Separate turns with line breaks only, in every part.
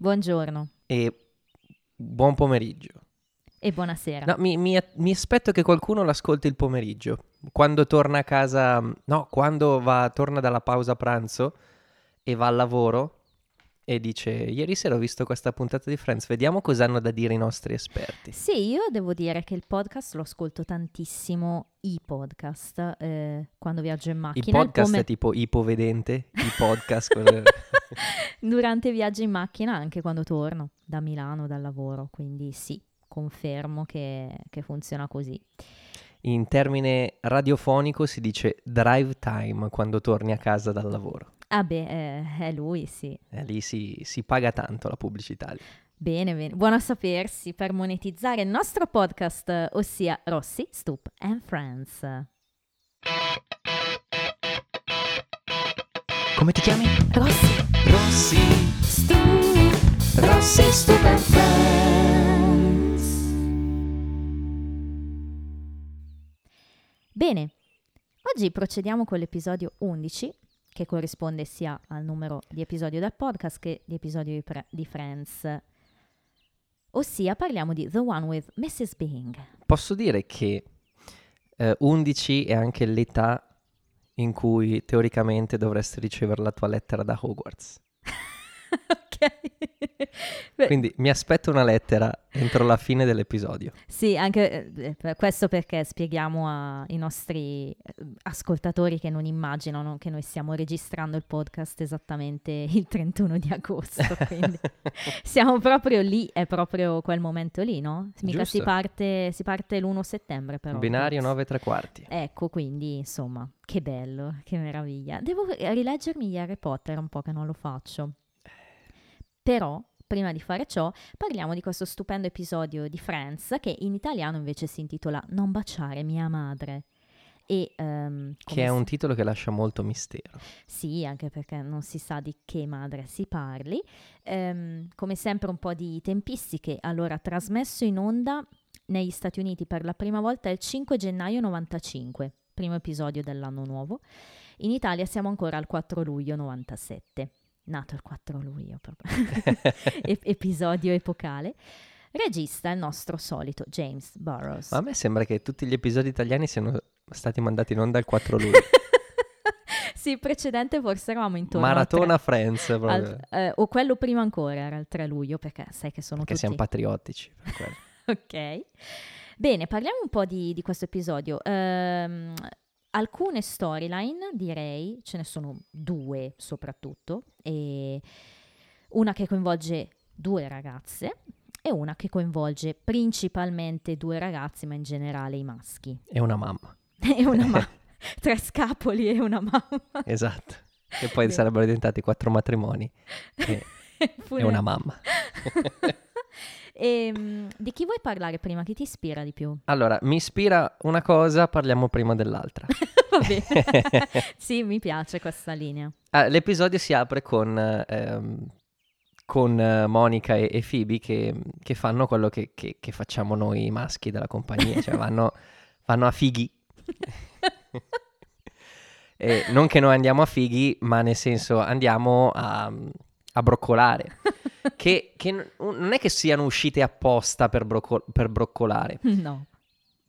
Buongiorno
e buon pomeriggio.
e buonasera.
No, mi, mi- mi aspetto che qualcuno l'ascolti il pomeriggio. Quando torna a casa, no, quando va, torna dalla pausa pranzo e va al lavoro e dice: Ieri sera ho visto questa puntata di Friends, vediamo cosa hanno da dire i nostri esperti.
Sì, io devo dire che il podcast lo ascolto tantissimo, i podcast, eh, quando viaggio in
Il
macchina.
podcast
come
è tipo ipovedente, i podcast. cosa-
durante i viaggi in macchina, anche quando torno da Milano, dal lavoro. Quindi sì, confermo che, che funziona così.
In termine radiofonico si dice drive time quando torni a casa dal lavoro.
Ah beh, eh, è lui, sì.
E lì si, si paga tanto la pubblicità. lì.
Bene, bene. Buono a sapersi per monetizzare il nostro podcast, eh, ossia Rossi, Stoop and Friends.
Come ti chiami?
Rossi,
Rossi.
Stoop, Rossi, Stoop and Friends. Bene, oggi procediamo con l'episodio 11, che corrisponde sia al numero di episodio del podcast che di episodio di, pre- di Friends. Ossia parliamo di The One with Mrs. Bing.
Posso dire che eh, 11 è anche l'età in cui teoricamente dovresti ricevere la tua lettera da Hogwarts.
ok.
Quindi mi aspetto una lettera entro la fine dell'episodio.
Sì, anche eh, questo perché spieghiamo ai nostri eh, ascoltatori che non immaginano che noi stiamo registrando il podcast esattamente il 31 di agosto, quindi siamo proprio lì, è proprio quel momento lì, no? Mica si parte, si parte l'1 settembre però.
Binario 9 e tre quarti.
Ecco, quindi insomma, che bello, che meraviglia. Devo rileggermi gli Harry Potter un po' che non lo faccio. Però, prima di fare ciò, parliamo di questo stupendo episodio di Friends che in italiano invece si intitola Non baciare mia madre. E, ehm,
Che è un titolo che lascia molto mistero.
sì, anche perché non si sa di che madre si parli. Ehm, come sempre un po' di tempistiche. Allora, trasmesso in onda negli Stati Uniti per la prima volta il 5 gennaio 95, primo episodio dell'anno nuovo. In Italia siamo ancora al 4 luglio 97. Nato il 4 luglio. Ep- episodio epocale. Regista il nostro solito James Burrows.
Ma a me sembra che tutti gli episodi italiani siano stati mandati in onda il 4 luglio.
sì, il precedente forse eravamo intorno
Maratona
tre-
Friends, proprio.
Al- eh, o quello prima ancora era il 3 luglio, perché sai che sono
Perché
tutti...
siamo patriottici.
ok. Bene, parliamo un po' di, di questo episodio. Ehm, alcune storyline, direi, ce ne sono due soprattutto, e una che coinvolge due ragazze e una che coinvolge principalmente due ragazzi, ma in generale i maschi.
È una mamma.
E una mamma, tre scapoli e una mamma.
Esatto. E poi sarebbero diventati quattro matrimoni. E, e una mamma.
Ehm, di chi vuoi parlare prima? Chi ti ispira di più?
Allora, mi ispira una cosa, parliamo prima dell'altra.
Va bene. sì, mi piace questa linea.
Ah, l'episodio si apre con, ehm, con eh, Monica e, e Phoebe che, che fanno quello che, che- che facciamo noi maschi della compagnia, cioè vanno, vanno a fighi. E non che noi andiamo a fighi, ma nel senso andiamo a, a broccolare. Che, che non è che siano uscite apposta per, brocco- per broccolare,
No.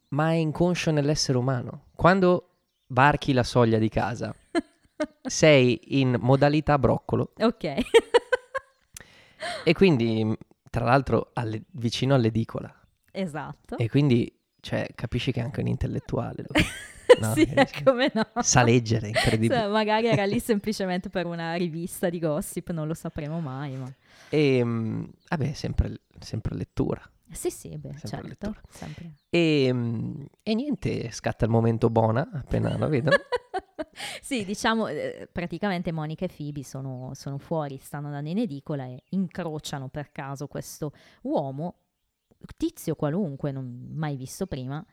ma è inconscio nell'essere umano. Quando varchi la soglia di casa, sei in modalità broccolo
Ok.
e quindi, tra l'altro, alle- vicino all'edicola.
esatto.
E quindi, cioè, capisci che è anche un intellettuale. No,
sì,
che-
è come no.
Sa leggere, incredibile.
Sì, magari era lì semplicemente per una rivista di gossip, non lo sapremo mai. Ma...
E, mh, vabbè, sempre, sempre lettura.
Sì, sì, beh,
Sempre
certo. Sempre.
E, mh, e niente, scatta il momento buona appena lo vedono.
sì, diciamo, eh, praticamente Monica e Phoebe sono, sono fuori, stanno andando in edicola e incrociano per caso questo uomo, tizio qualunque, non mai visto prima,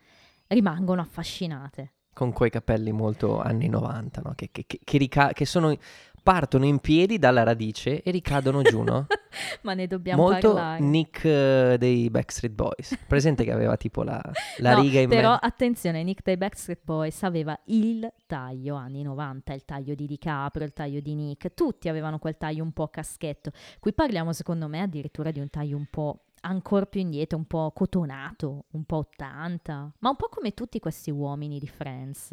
rimangono affascinate.
Con quei capelli molto anni 90, no? che, che- che- rica- che sono partono in piedi dalla radice e ricadono giù, no?
Ma ne dobbiamo
Molto
parlare.
Nick eh, dei Backstreet Boys. Presente che aveva tipo la, la
No,
riga in
però
mezzo.
attenzione, Nick dei Backstreet Boys aveva il taglio anni 90, il taglio di DiCaprio, il taglio di Nick, tutti avevano quel taglio un po' caschetto. Qui parliamo secondo me addirittura di un taglio un po' ancora più indietro, un po' cotonato, un po' 80, ma un po' come tutti questi uomini di Friends.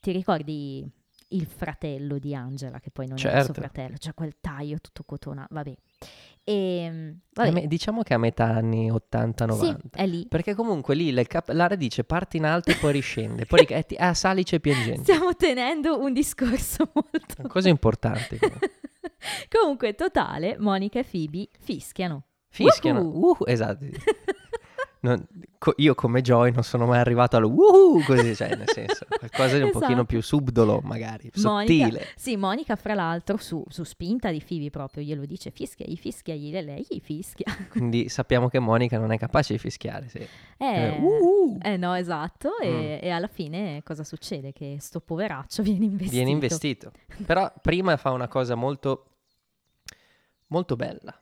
Ti ricordi il fratello di Angela, che poi non era suo
Certo.
fratello, cioè quel taglio tutto cotonato, vabbè. E,
A
vabbè.
diciamo che a metà anni 80-90.
Sì, è lì.
Perché comunque lì cap- la radice parte in alto e poi riscende. Poi eh, ti- ah, salice piangente.
Stiamo tenendo un discorso molto...
Cose importanti. comunque.
Comunque, totale, Monica e Phoebe fischiano.
Fischiano.
Woohoo!
Uh, esatto. Non- co- io come Joy non sono mai arrivato al woohoo così, cioè nel senso, qualcosa di un
Esatto.
pochino più subdolo magari,
Monica-
sottile.
Sì, Monica, fra l'altro, su, su spinta di Phoebe proprio, glielo dice fischiagli, fischiagli, e lei gli fischia.
Quindi sappiamo che Monica non è capace di fischiare, sì.
Eh,
uh,
eh, no, esatto, e, e alla fine cosa succede? Che sto poveraccio viene investito.
viene investito. Però prima fa una cosa molto, molto bella.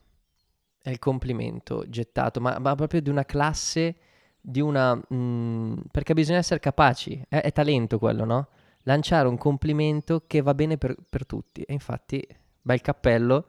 È il complimento gettato, ma, ma proprio di una classe, di una... mm, perché bisogna essere capaci, è, è talento quello, no? Lanciare un complimento che va bene per, per tutti. E infatti, bel cappello,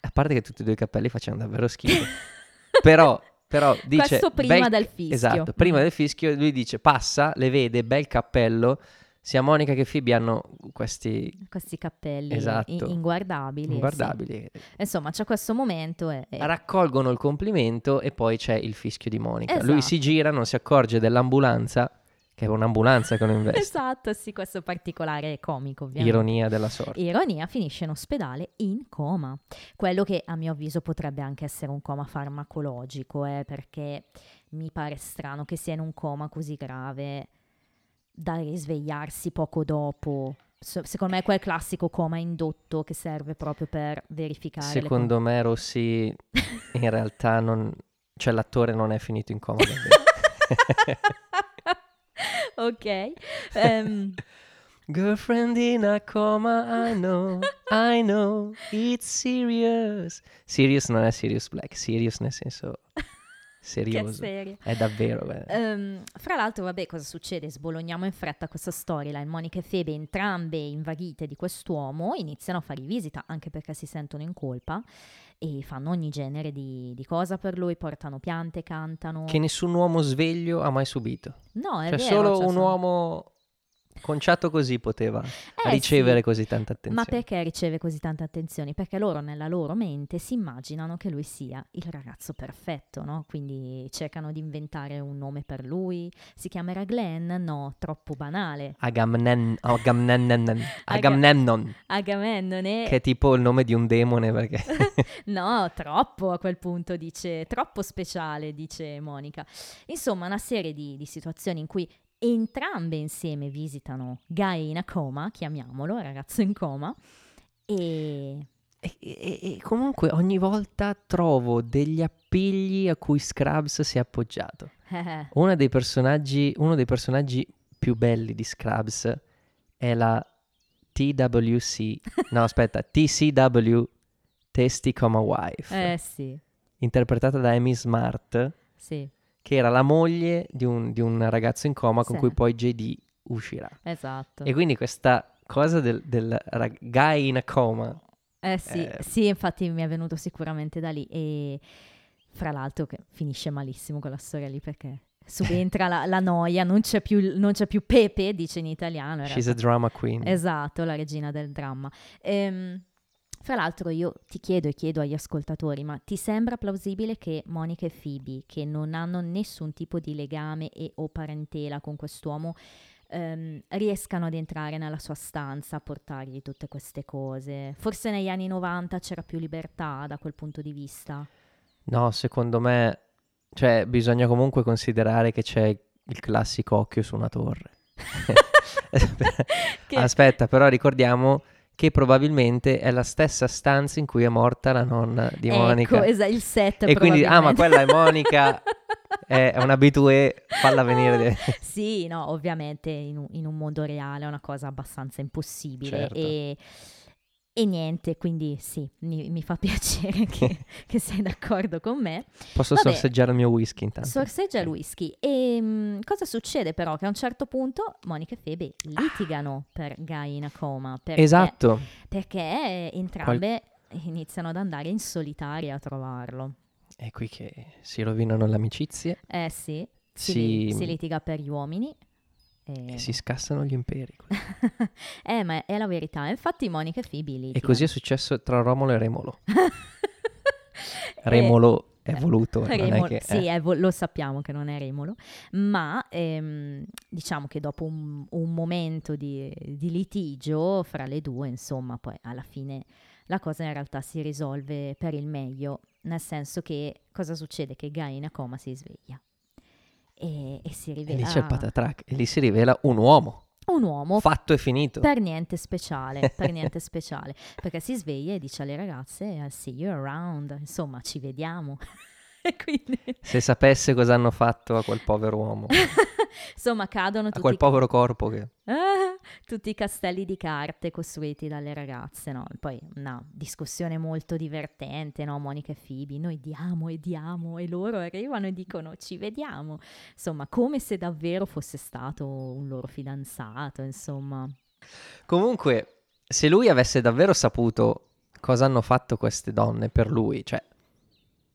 a parte che tutti e due i cappelli facevano davvero schifo. però, però dice...
Questo prima
bel-
del fischio.
Esatto, prima del fischio lui dice passa, le vede, bel cappello. Sia Monica che Phoebe hanno questi
Questi cappelli
Esatto.
i- inguardabili. sì.
inguardabili.
Insomma, c'è questo momento e... e-
Raccolgono il complimento e poi c'è il fischio di Monica. Lui
Esatto.
si gira, non si accorge dell'ambulanza, che è un'ambulanza che lo investe.
Esatto, sì, questo particolare comico, ovviamente.
Ironia della sorte.
Ironia finisce in ospedale in coma. Quello che a mio avviso potrebbe anche essere un coma farmacologico, eh, perché mi pare strano che sia in un coma così grave da risvegliarsi poco dopo. So- secondo me è quel classico coma indotto che serve proprio per verificare
Secondo me Rossi in realtà non... Cioè l'attore non è finito in coma
ok. ehm,
Girlfriend in a coma, I know, I know, it's serious. Serious non è Serious Black, serious nel senso serioso.
serio.
È davvero.
Ehm, fra l'altro, vabbè, cosa succede? Sbologniamo in fretta questa storyline. Monica e Febe, entrambe invaghite di quest'uomo, iniziano a fargli visita anche perché si sentono in colpa e fanno ogni genere di, di cosa per lui, portano piante, cantano.
Che nessun uomo sveglio ha mai subito.
No, è
Cioè
vero.
solo
cioè,
un
sono-
uomo conciato così poteva
Eh,
ricevere
sì.
così tanta
Ma
attenzione.
perché riceve così tante attenzioni? Perché loro nella loro mente si immaginano che lui sia il ragazzo perfetto, no? Quindi cercano di inventare un nome per lui. Si chiamerà Glenn? No, troppo banale.
Agamnen- Agamnemnon,
Agamennone.
che è tipo il nome di un demone perché
No, troppo a quel punto, dice, troppo speciale, dice Monica. Insomma, una serie di, di situazioni in cui entrambe insieme visitano Guy in a coma, chiamiamolo, ragazzo in coma, e...
E, e- e comunque ogni volta trovo degli appigli a cui Scrubs si è appoggiato. Uno dei personaggi, uno dei personaggi più belli di Scrubs è la TWC, no aspetta, TCW, Coma Wife,
eh sì,
interpretata da Amy Smart,
sì,
che era la moglie di un, di un ragazzo in coma con
Sì.
cui poi JD uscirà.
esatto.
E quindi questa cosa del, del rag- guy in a coma,
Eh sì,
eh,
sì, infatti mi è venuto sicuramente da lì e fra l'altro che finisce malissimo quella storia lì perché subentra la, la noia, non c'è, più, non c'è più Pepe, dice in italiano.
she's a drama queen.
Esatto, la regina del dramma. Ehm, fra l'altro io ti chiedo e chiedo agli ascoltatori, ma ti sembra plausibile che Monica e Phoebe, che non hanno nessun tipo di legame e o parentela con quest'uomo, ehm, riescano ad entrare nella sua stanza a portargli tutte queste cose? Forse negli anni 90 c'era più libertà da quel punto di vista.
No, secondo me, cioè, bisogna comunque considerare che c'è il classico occhio su una torre.
Che-
Aspetta, però ricordiamo che probabilmente è la stessa stanza in cui è morta la nonna di Monica.
Ecco, esa- il set
e quindi, ah, ma quella è Monica, è un abitué, falla venire.
Sì, no, ovviamente in un, in un mondo reale è una cosa abbastanza impossibile
Certo.
e E niente, quindi sì, mi, mi fa piacere che, che, sei d'accordo con me.
Posso Vabbè, sorseggiare il mio whisky intanto?
Sorseggia il whisky. E mh, mm, cosa succede però? Che a un certo punto Monica e Febe litigano ah. per Guy in a coma. Perché,
esatto.
Perché entrambe Qual... iniziano ad andare in solitaria a trovarlo.
È qui che si rovinano le amicizie.
Eh sì, si, si... si litiga per gli uomini.
E... e si scassano gli imperi.
eh, ma è la verità. Infatti Monica e Phoebe litigano.
E così è successo tra Romolo e Remolo. Remolo è voluto.
Remolo,
che,
sì, eh. vo- lo sappiamo che non è Remolo, ma ehm, diciamo che dopo un, un momento di, di, litigio fra le due, insomma, poi alla fine la cosa in realtà si risolve per il meglio, nel senso che cosa succede? Che Guy in a coma si sveglia e, e si rivela...
E lì c'è il patatrack e lì si rivela un uomo.
Un uomo.
Fatto e finito.
Per niente speciale, per niente speciale. Perché si sveglia e dice alle ragazze, I'll see you around, insomma ci vediamo.
e quindi... Se sapesse cosa hanno fatto a quel povero uomo.
Insomma, cadono tutti...
A quel povero corpo che...
Ah, tutti i castelli di carte costruiti dalle ragazze, no? Poi una discussione molto divertente, no? Monica e Phoebe, noi diamo e diamo e loro arrivano e dicono ci vediamo. Insomma, come se davvero fosse stato un loro fidanzato, insomma.
Comunque, se lui avesse davvero saputo cosa hanno fatto queste donne per lui, cioè,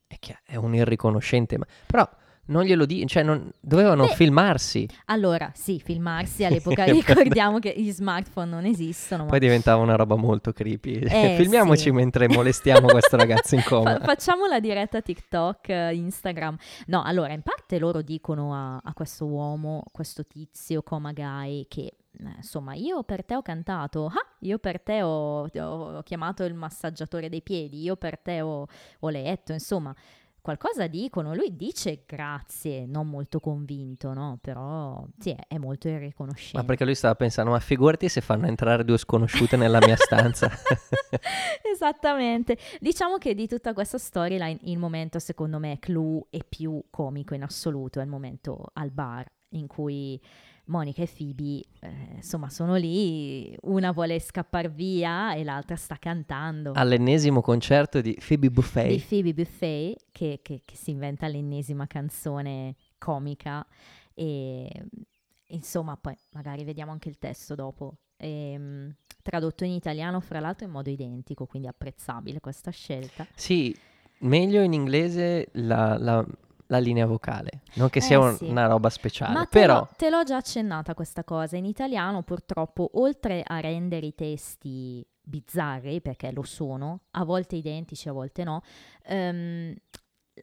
è, che è un irriconoscente, ma... però non glielo dicono, cioè non, dovevano Beh, filmarsi.
Allora, sì, filmarsi all'epoca, ricordiamo che gli smartphone non esistono. Ma...
Poi diventava una roba molto creepy. Eh, Filmiamoci sì. mentre molestiamo questo ragazzo in coma.
Fa- facciamo la diretta TikTok, Instagram. No, allora, in parte loro dicono a, a questo uomo, questo tizio, coma guy, che eh, insomma, io per te ho cantato, ah, io per te ho, ho, chiamato il massaggiatore dei piedi, io per te ho, ho letto, insomma qualcosa dicono, lui dice grazie, non molto convinto, no? Però sì, è molto irriconoscente.
Ma perché lui stava pensando, ma figurati se fanno entrare due sconosciute nella mia stanza.
Esattamente. Diciamo che di tutta questa storyline il momento secondo me clou e più comico in assoluto è il momento al bar in cui Monica e Phoebe, eh, insomma, sono lì, una vuole scappare via e l'altra sta cantando.
All'ennesimo concerto di Phoebe Buffet.
Di Phoebe Buffet, che, che, che si inventa l'ennesima canzone comica e insomma, poi magari vediamo anche il testo dopo. E, ehm, tradotto in italiano, fra l'altro, in modo identico, quindi apprezzabile questa scelta.
Sì, meglio in inglese la, la la linea vocale, non che sia
eh,
sì. una roba speciale,
Ma
però...
Te, te l'ho già accennata questa cosa, in italiano purtroppo oltre a rendere i testi bizzarri, perché lo sono, a volte identici, a volte no, um,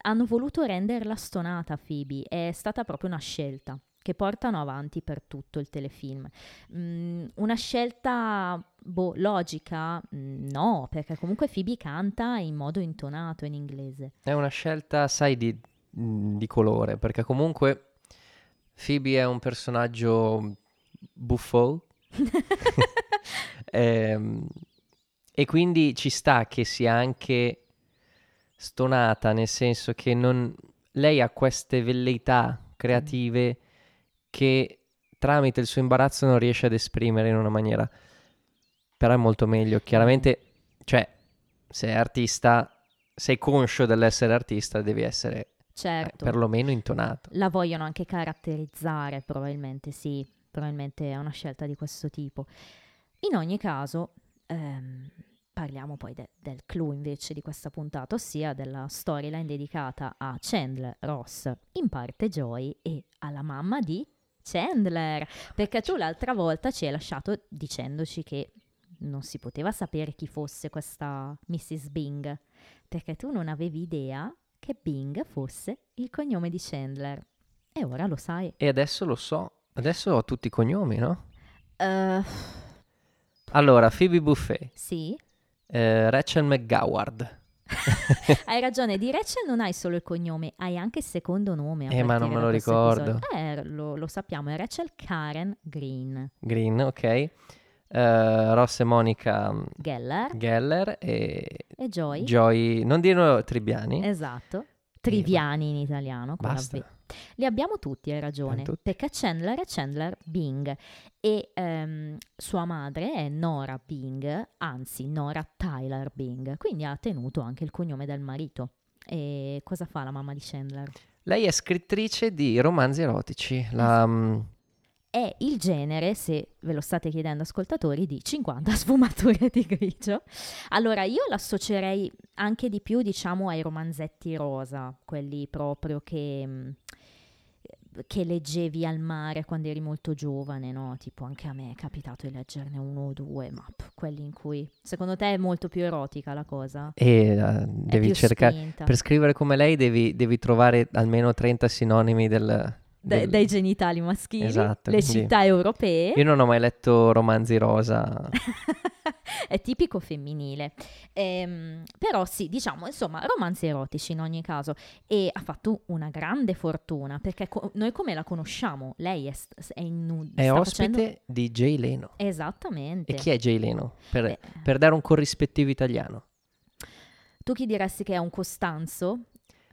hanno voluto renderla stonata Phoebe, è stata proprio una scelta che portano avanti per tutto il telefilm. Mm, una scelta boh, logica? Mm, no, perché comunque Phoebe canta in modo intonato in inglese.
È una scelta, sai, di Mm, di colore, perché comunque Phoebe è un personaggio buffo e, ehm, e quindi ci sta che sia anche stonata, nel senso che non, lei ha queste velleità creative che tramite il suo imbarazzo non riesce ad esprimere in una maniera, però è molto meglio. Chiaramente, cioè, se è artista, sei conscio dell'essere artista, devi essere
Certo.
Eh, perlomeno intonato.
La vogliono anche caratterizzare, probabilmente sì, probabilmente è una scelta di questo tipo. In ogni caso, ehm, parliamo poi de- del clou invece di questa puntata, ossia della storyline dedicata a Chandler, Ross, in parte Joy e alla mamma di Chandler. Perché tu l'altra volta ci hai lasciato dicendoci che non si poteva sapere chi fosse questa Mrs. Bing, perché tu non avevi idea che Bing fosse il cognome di Chandler. E ora lo sai.
E adesso lo so. Adesso ho tutti i cognomi, no?
Uh,
allora, Phoebe Buffet.
Sì.
Uh, Rachel McGoward.
hai ragione, di Rachel non hai solo il cognome, hai anche il secondo nome.
Eh, ma non me lo ricordo.
Eh, lo, lo, sappiamo, è Rachel Karen Green.
Green, ok. Uh, Ross e Monica mm,
Geller,
Geller e,
e Joy.
Joy, non dirlo Tribbiani.
Esatto. Triviani in italiano.
Basta.
V. Li abbiamo tutti, hai ragione,
tutti.
perché Chandler è Chandler Bing e ehm, sua madre è Nora Bing, anzi Nora Tyler Bing, quindi ha tenuto anche il cognome del marito. E cosa fa la mamma di Chandler?
Lei è scrittrice di romanzi erotici. La, mm,
È il genere, se ve lo state chiedendo ascoltatori, di 50 sfumature di grigio. Allora io l'associerei anche di più, diciamo, ai romanzetti rosa, quelli proprio che, mm, che leggevi al mare quando eri molto giovane, no? Tipo anche a me è capitato di leggerne uno o due, ma quelli in cui... Secondo te è molto più erotica la cosa?
e
È
devi cercare.
spinta.
Per scrivere come lei devi, devi trovare almeno 30 sinonimi del,
Da-
del-
dai genitali maschili,
Esatto,
le città europee.
Io non ho mai letto romanzi rosa.
è tipico femminile. Ehm, però sì, diciamo, insomma, romanzi erotici in ogni caso. E ha fatto una grande fortuna, perché co- noi come la conosciamo? Lei è, st- è, in,
È
sta
ospite
facendo-
di Jay Leno.
Esattamente.
E chi è Jay Leno? Per,
Beh,
per dare un corrispettivo italiano.
tu chi diresti che è un Costanzo?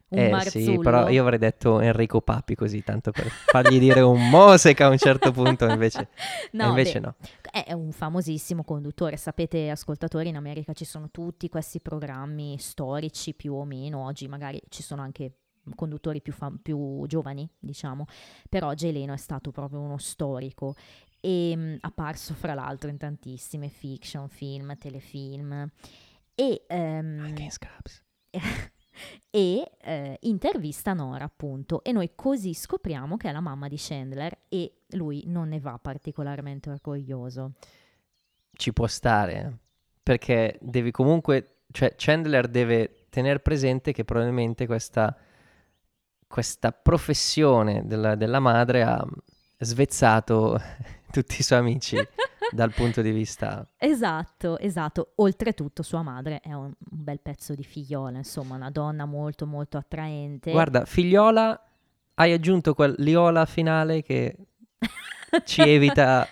Un
eh
Marzullo?
sì, però io avrei detto Enrico Papi così, tanto per fargli dire un Mosec a un certo punto, invece,
No,
invece
beh,
no.
È un famosissimo conduttore, sapete ascoltatori, in America ci sono tutti questi programmi storici più o meno, oggi magari ci sono anche conduttori più, fam- più giovani, diciamo, però Jay Leno è stato proprio uno storico e mh, apparso fra l'altro in tantissime fiction, film, telefilm e, ehm,
Anche in Scrubs.
e eh, intervista Nora appunto e noi così scopriamo che è la mamma di Chandler e lui non ne va particolarmente orgoglioso.
Ci può stare, eh, perché devi comunque, cioè Chandler deve tenere presente che probabilmente questa, questa professione della, della madre ha svezzato tutti i suoi amici dal punto di vista...
Esatto, esatto. Oltretutto sua madre è un, un bel pezzo di figliola, insomma, una donna molto molto attraente.
Guarda, figliola, hai aggiunto quel liola finale che ci evita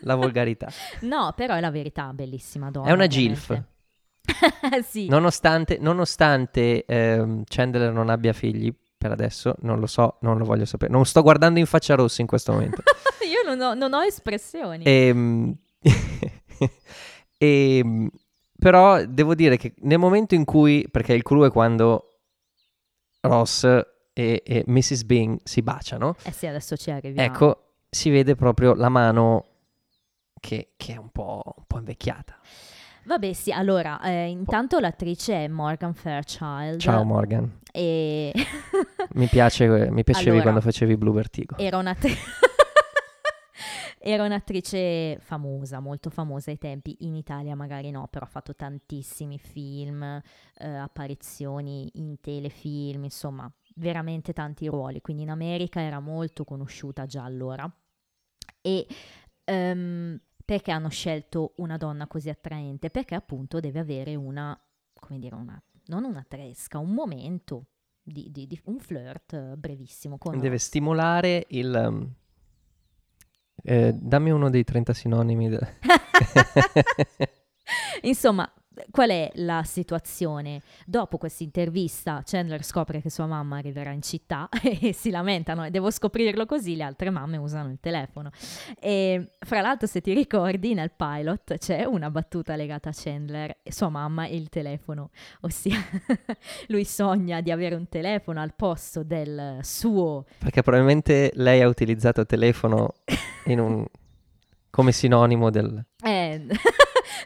la volgarità.
No, però è la verità, bellissima donna.
È una
ovviamente.
gilf.
sì.
Nonostante, nonostante ehm, Chandler non abbia figli, per adesso, non lo so, non lo voglio sapere. Non sto guardando in faccia rossa in questo momento.
Non ho, non ho espressioni.
Ehm, ehm, però devo dire che nel momento in cui, perché il clou è quando Ross e, e Mrs. Bing si baciano,
Eh sì, adesso ci arriviamo.
ecco, si vede proprio la mano che, che è un po', un po' invecchiata.
Vabbè, sì, allora, eh, intanto l'attrice è Morgan Fairchild.
Ciao Morgan,
E
mi, piace, mi piacevi
Allora,
quando facevi Blue Vertigo.
era un'attrice... Era un'attrice famosa, molto famosa ai tempi, in Italia magari no, però ha fatto tantissimi film, eh, apparizioni in telefilm, insomma, veramente tanti ruoli, quindi in America era molto conosciuta già allora. E ehm, perché hanno scelto una donna così attraente? Perché appunto deve avere una, come dire, una, non una tresca, un momento, di, di- di- un flirt eh, brevissimo con
Deve stimolare il... um, eh, dammi uno dei 30 sinonimi. de-
Insomma, qual è la situazione? Dopo questa intervista, Chandler scopre che sua mamma arriverà in città e si lamentano e devo scoprirlo così, le altre mamme usano il telefono. E fra l'altro, se ti ricordi, nel pilot c'è una battuta legata a Chandler, e sua mamma e il telefono, ossia lui sogna di avere un telefono al posto del suo
Perché probabilmente lei ha utilizzato telefono in un- come sinonimo del...
Eh,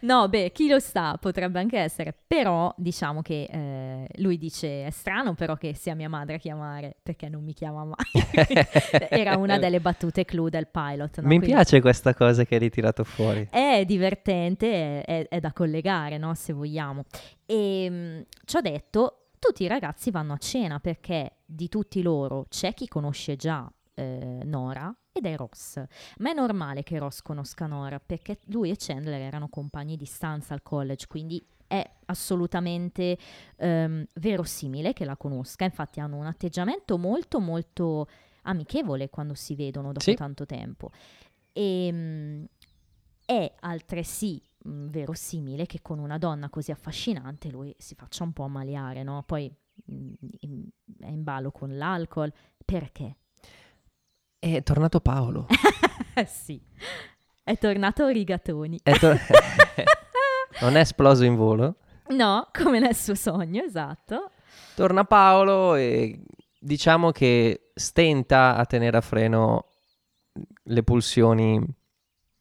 no, beh, chi lo sa, potrebbe anche essere, però diciamo che eh, lui dice è strano però che sia mia madre a chiamare perché non mi chiama mai. Era una delle battute clou del pilot. no?
Mi
Quindi
piace questa cosa che hai ritirato fuori.
È divertente, è, è- è da collegare, no? se vogliamo. E mh, ciò detto, tutti i ragazzi vanno a cena perché di tutti loro c'è chi conosce già eh, Nora ed è Ross. Ma è normale che Ross conosca Nora perché lui e Chandler erano compagni di stanza al college, quindi è assolutamente ehm, verosimile che la conosca. Infatti hanno un atteggiamento molto molto amichevole quando si vedono dopo
Sì.
tanto tempo. E mh, è altresì mh, verosimile che con una donna così affascinante lui si faccia un po' ammaliare, no? Poi mh, in- è in ballo con l'alcol. Perché?
È tornato Paolo.
Sì, è tornato Rigatoni.
È tor- non è esploso in volo.
No, come nel suo sogno, esatto.
Torna Paolo e diciamo che stenta a tenere a freno le pulsioni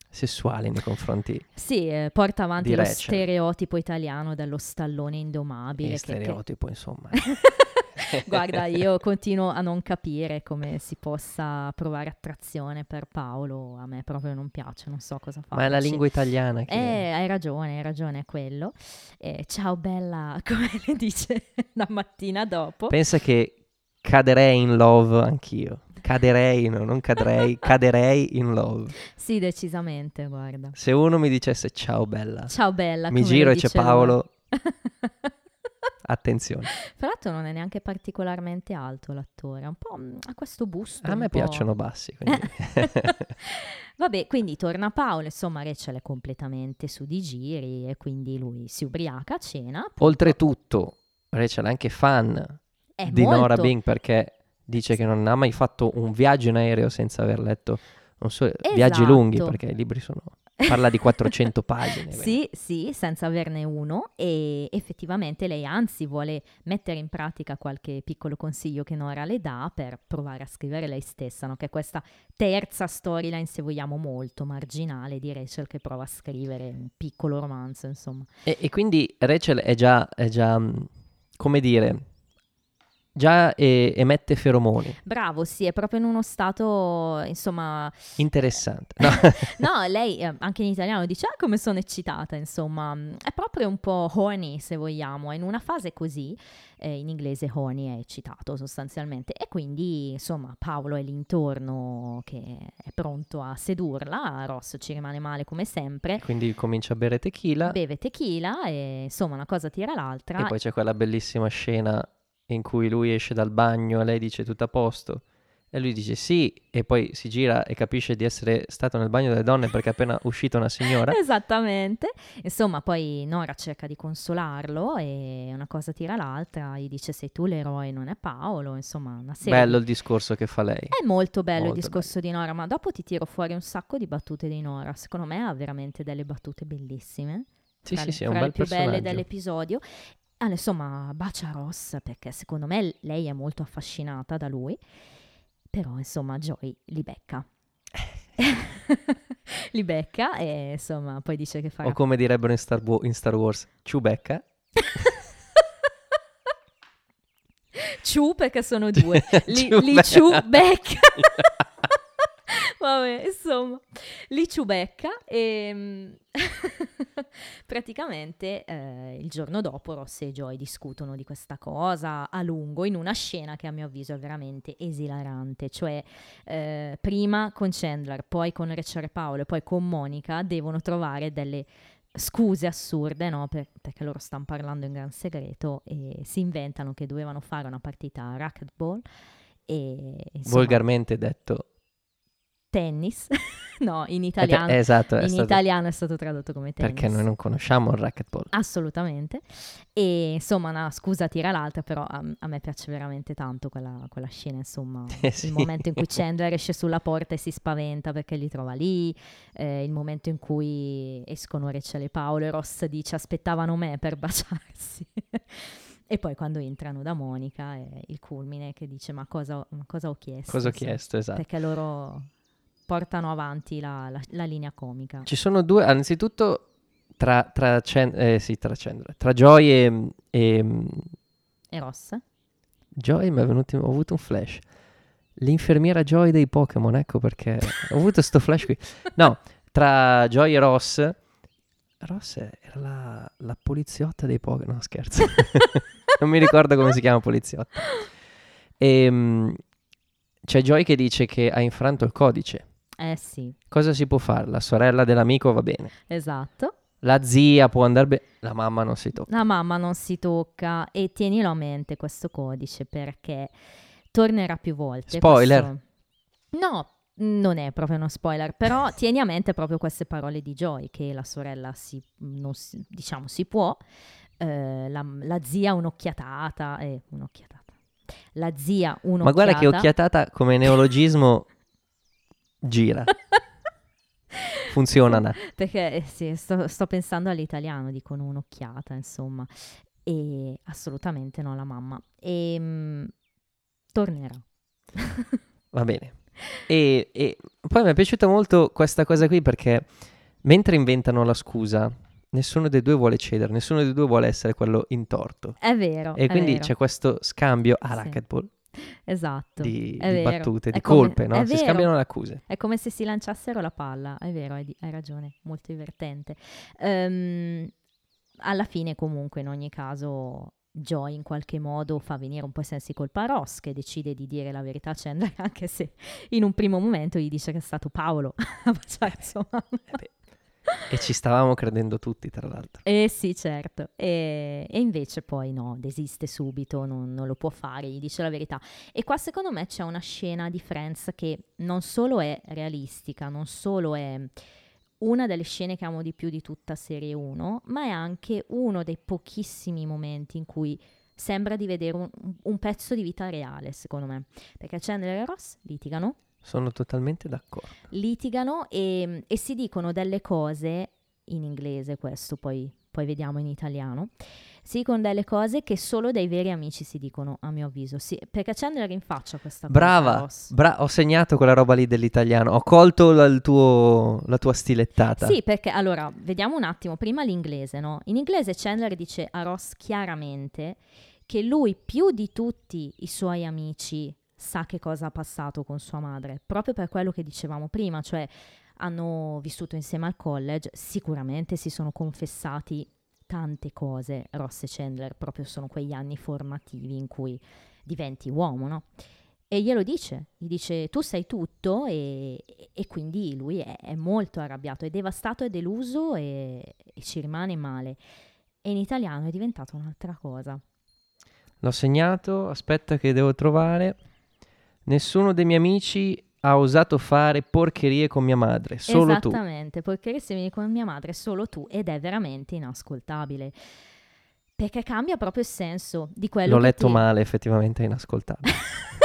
sessuali nei confronti
Sì, eh, porta avanti lo
Rachel.
stereotipo italiano dello stallone indomabile.
e
che- che-
stereotipo, insomma.
Guarda, io continuo a non capire come si possa provare attrazione per Paolo. A me proprio non piace, non so cosa fare.
Ma è la lingua italiana che...
Eh, hai ragione, hai ragione, è quello. Eh, ciao bella, come le dice la mattina dopo.
Pensa che caderei in love anch'io. Caderei, no, non cadrei, caderei in love.
Sì, decisamente, guarda.
Se uno mi dicesse ciao bella,
Ciao bella.
mi giro e c'è. Paolo, attenzione.
Tra l'altro non è neanche particolarmente alto l'attore, un po' mm, ha questo busto.
A me piacciono bassi, quindi...
Vabbè, quindi torna Paolo, insomma Rachel è completamente su di giri e quindi lui si ubriaca a cena.
Oltretutto, Rachel è anche fan
È
di
molto...
Nora Bing perché dice che non ha mai fatto un viaggio in aereo senza aver letto non so, viaggi lunghi
Esatto.
perché i libri sono parla di 400 pagine.
Sì, sì, senza averne uno e effettivamente lei anzi vuole mettere in pratica qualche piccolo consiglio che Nora le dà per provare a scrivere lei stessa, no? che è questa terza storyline, se vogliamo, molto marginale di Rachel che prova a scrivere un piccolo romanzo, insomma.
E, e quindi Rachel è già, è già come dire, già eh, emette feromoni.
Bravo, sì, è proprio in uno stato, insomma,
Interessante. No?
No, lei eh, anche in italiano dice ah come sono eccitata, insomma, mm, è proprio un po' horny se vogliamo, è in una fase così, eh, in inglese horny è eccitato sostanzialmente e quindi insomma Paolo è l'intorno che è pronto a sedurla, Ross ci rimane male come sempre,
Quindi comincia a bere tequila
beve tequila e insomma una cosa tira l'altra
e poi c'è quella bellissima scena in cui lui esce dal bagno e lei dice tutto a posto. E lui dice sì, e poi si gira e capisce di essere stato nel bagno delle donne perché è appena uscita una signora.
Esattamente. Insomma, poi Nora cerca di consolarlo e una cosa tira l'altra, gli dice sei tu l'eroe, non è Paolo, insomma, una serie.
Bello il discorso che fa lei.
È molto bello
Molto
il discorso di Nora, ma dopo ti tiro fuori un sacco di battute di Nora. Secondo me ha veramente delle battute bellissime.
Sì,
tra
sì,
le,
sì, è un bel
le più belle dell'episodio. Ah, insomma, bacia Ross perché secondo me lei è molto affascinata da lui. Però, insomma, Joy li becca. li becca e insomma poi dice che farà
O come direbbero in Star, Wa- in Star Wars, Chewbacca.
Ciu perché sono due. Li, li ciu becca. Vabbè, insomma, li ciu becca e mm, praticamente eh, il giorno dopo Ross e Joy discutono di questa cosa a lungo in una scena che a mio avviso è veramente esilarante, cioè eh, prima con Chandler, poi con e Paolo e poi con Monica devono trovare delle scuse assurde, no? Per- perché loro stanno parlando in gran segreto e si inventano che dovevano fare una partita a racquetball e insomma,
Volgarmente detto.
Tennis. no, in italiano,
eh, esatto, è
in
stato-
italiano è stato tradotto come tennis.
perché noi non conosciamo il racquetball.
Assolutamente. E insomma, una scusa tira l'altra, però a, a me piace veramente tanto quella, quella scena, insomma,
Eh, sì.
il momento in cui Chandler esce sulla porta e si spaventa perché li trova lì, eh, il momento in cui escono Rachel e Paolo e Ross dice aspettavano me per baciarsi. e poi quando entrano da Monica è il culmine che dice ma cosa, ma cosa ho chiesto?
Cosa ho chiesto, esatto.
Perché loro portano avanti la, la- la linea comica.
Ci sono due, anzitutto tra, tra, Chan- eh, sì, tra Chandler, tra Joy e, e
E Ross?
Joy mi è venuto, ho avuto un flash. L'infermiera Joy dei Pokémon, ecco perché ho avuto sto flash qui. No, tra Joy e Ross. Ross era la, la poliziotta dei Pokémon, no scherzo. non mi ricordo come si chiama poliziotta. Ehm, c'è Joy che dice che ha infranto il codice.
Eh sì,
Cosa si può fare? La sorella dell'amico va bene.
esatto.
La zia può andare bene. La mamma non si tocca.
La mamma non si tocca e tienilo a mente questo codice perché tornerà più volte.
Spoiler.
questo- No, non è proprio uno spoiler, però tieni a mente proprio queste parole di Joy, che la sorella si, non si- diciamo, si può, eh, la, la zia un'occhiatata, eh, un'occhiatata. la zia un'occhiata.
Ma guarda che occhiatata come neologismo gira. Funziona. no?
Perché eh, sì, sto, sto pensando all'italiano, dicono un'occhiata, insomma. E assolutamente no, la mamma. E mm, tornerà.
Va bene. E, e poi mi è piaciuta molto questa cosa qui perché mentre inventano la scusa, nessuno dei due vuole cedere, nessuno dei due vuole essere quello in torto.
È vero.
E quindi
vero.
c'è questo scambio a
Sì.
racquetball
Esatto.
di, di battute,
È
di
come-
colpe, no? Si
vero.
scambiano le accuse.
È come se si lanciassero la palla, è vero, hai, hai ragione, molto divertente. Ehm, alla fine comunque in ogni caso Joy in qualche modo fa venire un po' i sensi colpa a Ross che decide di dire la verità a Chandler anche se in un primo momento gli dice che è stato Paolo a baciare sua mamma.
Eh beh, E ci stavamo credendo tutti, tra l'altro.
Eh sì, certo. E, e invece poi no, desiste subito, non, non lo può fare, gli dice la verità. E qua secondo me c'è una scena di Friends che non solo è realistica, non solo è una delle scene che amo di più di tutta serie 1, ma è anche uno dei pochissimi momenti in cui sembra di vedere un, un pezzo di vita reale, secondo me. Perché Chandler e Ross litigano,
Sono totalmente d'accordo.
litigano e, e si dicono delle cose in inglese questo poi, poi vediamo in italiano si dicono delle cose che solo dai veri amici si dicono a mio avviso sì, perché Chandler rinfaccia questa cosa a
Brava,
Ross.
bra- ho segnato quella roba lì dell'italiano, ho colto la, tuo- la tua stilettata.
sì perché allora vediamo un attimo prima l'inglese no? in inglese Chandler dice a Ross chiaramente che lui più di tutti i suoi amici sa che cosa ha passato con sua madre proprio per quello che dicevamo prima cioè hanno vissuto insieme al college, sicuramente si sono confessati tante cose, Ross e Chandler, proprio sono quegli anni formativi in cui diventi uomo, no? E glielo dice, gli dice tu sai tutto e, e quindi lui è, è molto arrabbiato, è devastato, è deluso e, e ci rimane male. E in italiano è diventata un'altra cosa.
L'ho segnato, aspetta che devo trovare. Nessuno dei miei amici ha osato fare porcherie con mia madre, solo tu.
Esattamente, se vieni con mia madre solo tu ed è veramente inascoltabile. Perché cambia proprio il senso di quello
L'ho letto
ti-
male, effettivamente è inascoltabile.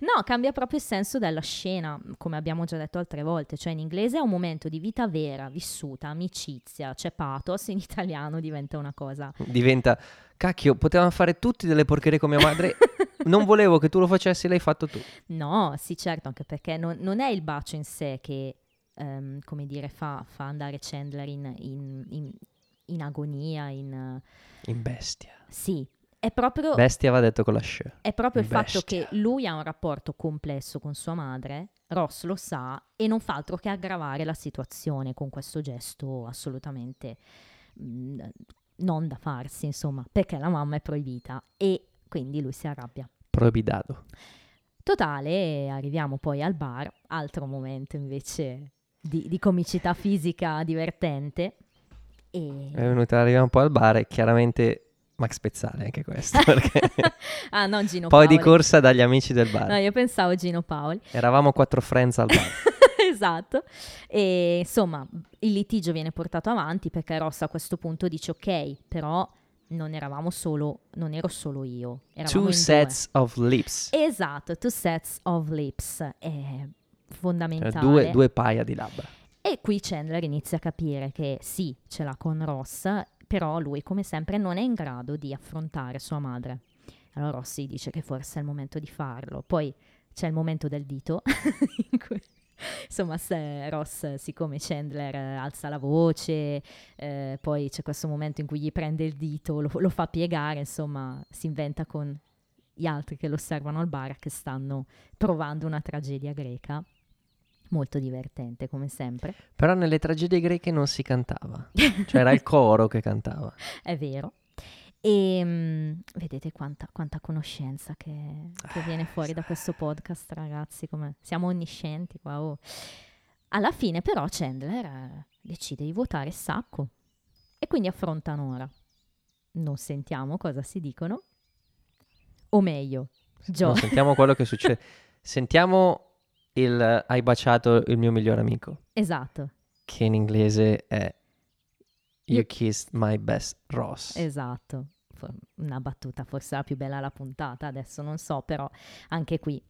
No, cambia proprio il senso della scena, come abbiamo già detto altre volte. Cioè, in inglese è un momento di vita vera, vissuta, amicizia, c'è pathos, in italiano diventa una cosa.
Diventa, cacchio, potevamo fare tutti delle porcherie con mia madre, non volevo che tu lo facessi, l'hai fatto tu.
No, sì, certo, anche perché non, non è il bacio in sé che, ehm, come dire, fa, fa andare Chandler in, in- in- in agonia, in...
In bestia.
sì, è proprio...
Bestia va detto con la scia.
È proprio il fatto
Bestia.
che lui ha un rapporto complesso con sua madre, Ross lo sa e non fa altro che aggravare la situazione con questo gesto assolutamente mm, non da farsi, insomma, perché la mamma è proibita e quindi lui si arrabbia.
Proibidado.
Totale, arriviamo poi al bar, altro momento invece di, di comicità fisica divertente. E...
È venuta, arriviamo un po' al bar e chiaramente Max Pezzale anche questo, perché
ah, no, Gino
poi di corsa dagli amici del bar.
No, io pensavo Gino Paoli.
Eravamo quattro friends al bar.
esatto. E insomma, il litigio viene portato avanti perché Ross a questo punto dice ok, però non eravamo solo, non ero solo io, eravamo
Two sets of lips.
due. Esatto, two sets of lips, è fondamentale.
due, due paia di labbra.
E qui Chandler inizia a capire che sì, ce l'ha con Ross, però lui come sempre non è in grado di affrontare sua madre. Allora Ross gli dice che forse è il momento di farlo. Poi c'è il momento del dito, in cui, insomma se Ross, siccome Chandler eh, alza la voce, eh, poi c'è questo momento in cui gli prende il dito, lo, lo fa piegare, insomma si inventa con gli altri che lo osservano al bar che stanno provando una tragedia greca. Molto divertente come sempre.
Però nelle tragedie greche non si cantava. Cioè era il coro che cantava.
È vero. E mm, vedete quanta, quanta conoscenza che, che viene fuori da questo podcast, ragazzi. Come siamo onniscienti qua. oh. Alla fine, però, Chandler eh, decide di votare Sacco e quindi affronta Nora. Non sentiamo cosa si dicono, o meglio, Joe.
Non sentiamo quello che succede. Sentiamo il hai baciato il mio migliore amico,
esatto,
che in inglese è You kissed my best Ross.
esatto. una battuta, forse la più bella la puntata, adesso non so, però anche qui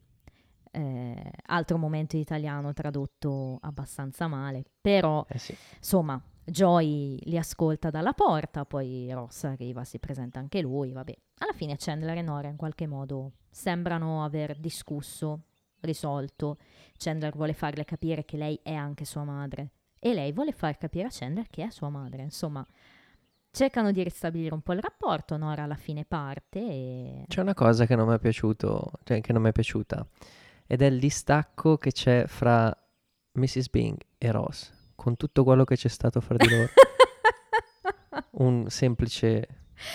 eh, altro momento italiano tradotto abbastanza male, però
Eh sì.
insomma Joy li ascolta dalla porta, poi Ross arriva, si presenta anche lui, vabbè. Alla fine Chandler e Nora in qualche modo sembrano aver discusso, risolto. Chandler vuole farle capire che lei è anche sua madre e lei vuole far capire a Chandler che è sua madre, insomma. Cercano di ristabilire un po' il rapporto, Nora alla fine parte e...
C'è una cosa che non mi è piaciuto, cioè che non mi è piaciuta, ed è il distacco che c'è fra Mrs. Bing e Ross, con tutto quello che c'è stato fra di loro. Un semplice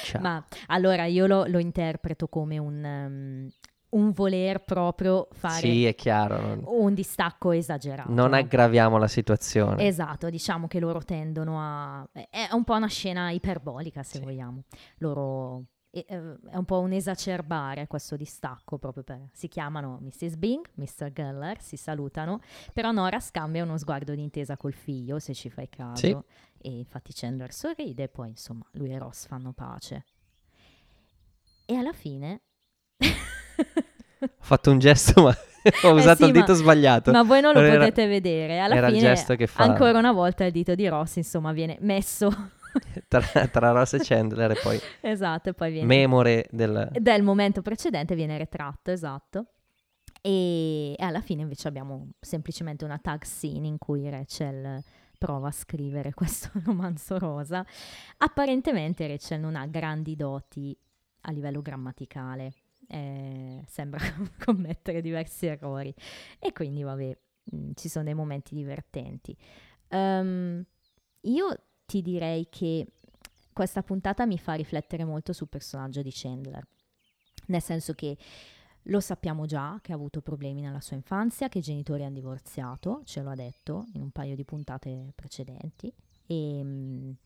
ciao.
Ma allora io lo, lo interpreto come un, um, un voler proprio fare
Sì, è chiaro, non,
un distacco esagerato.
non aggraviamo la situazione.
Esatto, diciamo che loro tendono a... È un po' una scena iperbolica, se
Sì.
vogliamo. Loro... È, è un po' un esacerbare questo distacco proprio per... Si chiamano Mrs. Bing, Mr. Geller, si salutano, però Nora scambia uno sguardo d'intesa col figlio, se ci fai caso.
Sì.
E infatti Chandler sorride e poi insomma lui e Ross fanno pace. E alla fine...
Ho fatto un gesto, ma ho
Eh
usato
sì,
il dito
ma-
sbagliato.
Ma voi non lo
Era-
potete vedere. Alla
era il
fine,
gesto che fa-
ancora una volta, il dito di Ross, insomma, viene messo.
Tra, tra Ross e Chandler e poi
esatto, e poi viene...
memore del...
del momento precedente viene ritratto, esatto. E alla fine invece abbiamo semplicemente una tag scene in cui Rachel prova a scrivere questo romanzo rosa. Apparentemente Rachel non ha grandi doti a livello grammaticale, eh, sembra commettere diversi errori e quindi vabbè, mh, ci sono dei momenti divertenti. Ehm, io ti direi che questa puntata mi fa riflettere molto sul personaggio di Chandler, nel senso che lo sappiamo già che ha avuto problemi nella sua infanzia, che i genitori hanno divorziato, ce lo ha detto in un paio di puntate precedenti. E mh,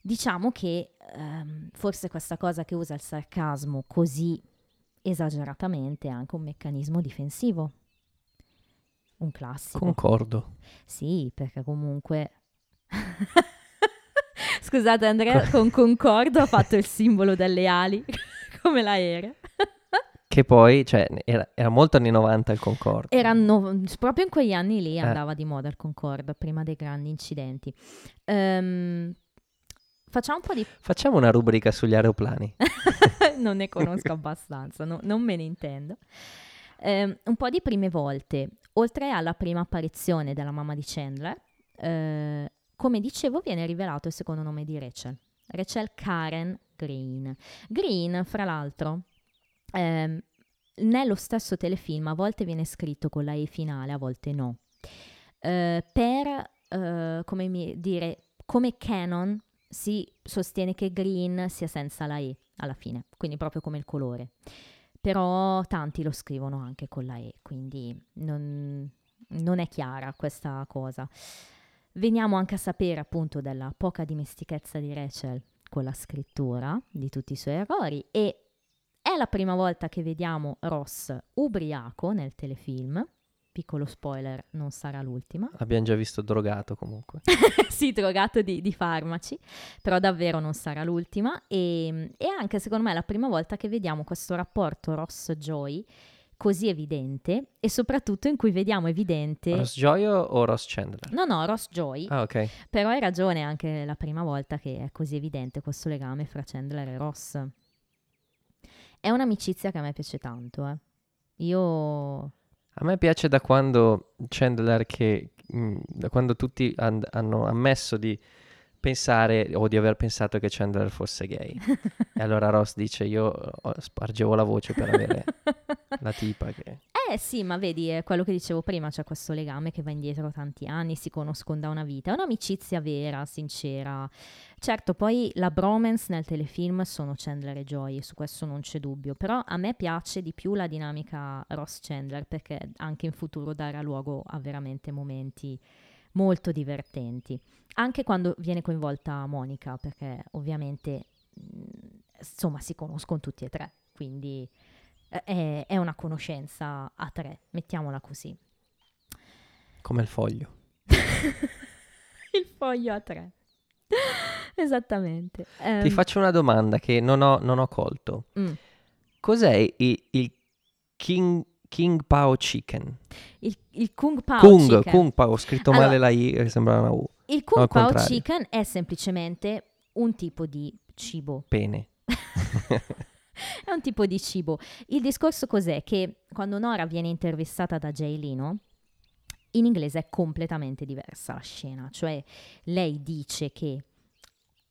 diciamo che ehm, forse questa cosa che usa il sarcasmo così esageratamente anche un meccanismo difensivo. Un classico.
Concordo.
Sì, perché comunque... Scusate Andrea, con concordo ha fatto il simbolo delle ali, come l'aereo.
Che poi, cioè, era, era molto anni 90 il Concorde.
Erano proprio in quegli anni lì
Eh.
andava di moda il Concorde, prima dei grandi incidenti. Ehm, facciamo un po' di...
Facciamo una rubrica sugli aeroplani.
non ne conosco abbastanza, no- non me ne intendo. Ehm, un po' di prime volte, oltre alla prima apparizione della mamma di Chandler, eh, come dicevo, viene rivelato il secondo nome di Rachel, Rachel Karen Green. Green, fra l'altro, ehm, nello stesso telefilm a volte viene scritto con la E finale, a volte no. Eh, per, eh, come mi- dire, come canon si sostiene che green sia senza la E alla fine, quindi proprio come il colore. Però tanti lo scrivono anche con la E, quindi non, non è chiara questa cosa. Veniamo anche a sapere appunto della poca dimestichezza di Rachel con la scrittura, di tutti i suoi errori e è la prima volta che vediamo Ross ubriaco nel telefilm. Piccolo spoiler, non sarà l'ultima.
L'abbiamo già visto drogato comunque.
sì, drogato di, di farmaci, però davvero non sarà l'ultima. E, e anche secondo me è la prima volta che vediamo questo rapporto Ross-Joy così evidente e soprattutto in cui vediamo evidente...
Ross Joyo o Ross Chandler?
No, no, Ross-Joy,
Ah, ok.
però hai ragione anche la prima volta che è così evidente questo legame fra Chandler e Ross. È un'amicizia che a me piace tanto, eh. Io...
A me piace da quando Chandler che da quando tutti han- hanno ammesso di pensare o di aver pensato che Chandler fosse gay. e allora Ross dice io oh, spargevo la voce per avere la tipa che
Eh sì, ma vedi, è quello che dicevo prima, c'è questo legame che va indietro tanti anni, si conoscono da una vita, è un'amicizia vera, sincera. Certo, poi la bromance nel telefilm sono Chandler e Joy, su questo non c'è dubbio, però a me piace di più la dinamica Ross-Chandler perché anche in futuro darà luogo a veramente momenti molto divertenti, anche quando viene coinvolta Monica, perché ovviamente mh, insomma si conoscono tutti e tre, quindi eh, è, è una conoscenza a tre, mettiamola così.
come il foglio.
Il foglio a tre. Esattamente.
Ti
Ehm,
faccio una domanda che non ho, non ho colto.
mm.
Cos'è il, il King, King Pao Chicken?
il, il Kung Pao
Kung,
Chicken.
Kung Pao, ho scritto
Allora-
male la I che sembrava una U.
Il Kung
al
Pao
contrario.
Chicken è semplicemente un tipo di cibo.
Pene.
È un tipo di cibo. Il discorso cos'è? Che quando Nora viene intervistata da Jay Lino, in inglese è completamente diversa la scena. Cioè, lei dice che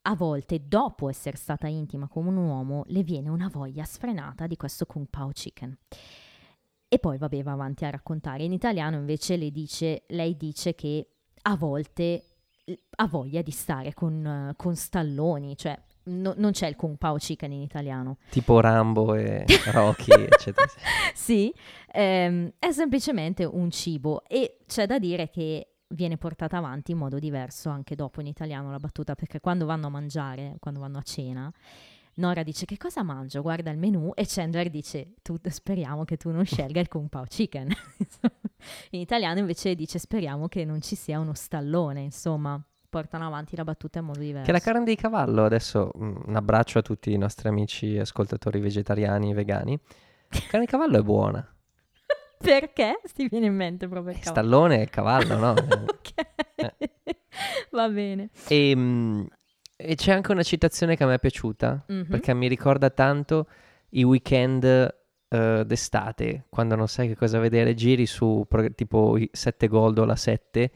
a volte, dopo essere stata intima con un uomo, le viene una voglia sfrenata di questo Kung Pao Chicken. E poi, vabbè, va avanti a raccontare. In italiano, invece, dice, lei dice che a volte ha voglia di stare con, con stalloni, cioè no- non c'è il Kung Pao Chicken in italiano.
tipo Rambo e Rocky, eccetera.
Sì, ehm, è semplicemente un cibo e c'è da dire che viene portata avanti in modo diverso anche dopo in italiano la battuta, perché quando vanno a mangiare, quando vanno a cena, Nora dice che cosa mangio, guarda il menù e Chandler dice speriamo che tu non scelga il Kung Pao Chicken. in italiano invece dice speriamo che non ci sia uno stallone, insomma, portano avanti la battuta in modo diverso.
Che la carne di cavallo, adesso mm, un abbraccio a tutti i nostri amici ascoltatori vegetariani e vegani. La carne di cavallo è buona.
Perché? Ti viene in mente proprio il
Eh,
cavallo.
Stallone è cavallo, no?
ok, va bene.
e, mm, e c'è anche una citazione che a me è piaciuta,
Mhm.
perché mi ricorda tanto i weekend eh, d'estate, quando non sai che cosa vedere, giri su pro- tipo i 7 Gold o la 7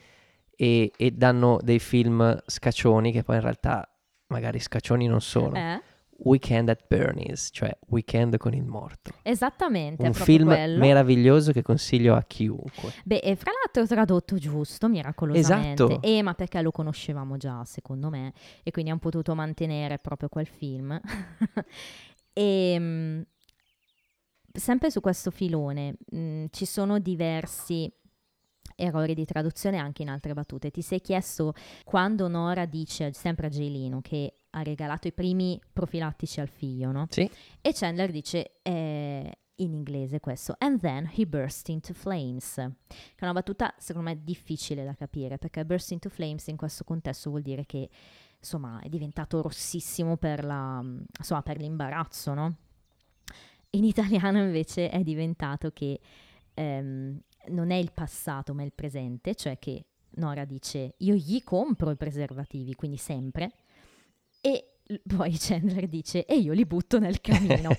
e, e danno dei film scaccioni che poi in realtà magari scaccioni non sono.
Eh?
Weekend at Bernie's, cioè Weekend con il morto.
Esattamente,
Un film
quello.
meraviglioso che consiglio a chiunque.
Beh, e fra l'altro tradotto giusto, miracolosamente.
Esatto.
Eh, ma perché lo conoscevamo già, secondo me, e quindi hanno potuto mantenere proprio quel film. e mh, sempre su questo filone, mh, ci sono diversi errori di traduzione anche in altre battute. Ti sei chiesto quando Nora dice, sempre a Jailino, che ha regalato i primi profilattici al figlio, no?
Sì,
E Chandler dice eh, in inglese questo, and then he burst into flames, che è una battuta secondo me difficile da capire, perché burst into flames in questo contesto vuol dire che insomma è diventato rossissimo per, la, insomma, per l'imbarazzo, no? In italiano invece è diventato che ehm, non è il passato ma il presente, cioè che Nora dice io gli compro i preservativi, quindi sempre, e poi Chandler dice e io li butto nel camino.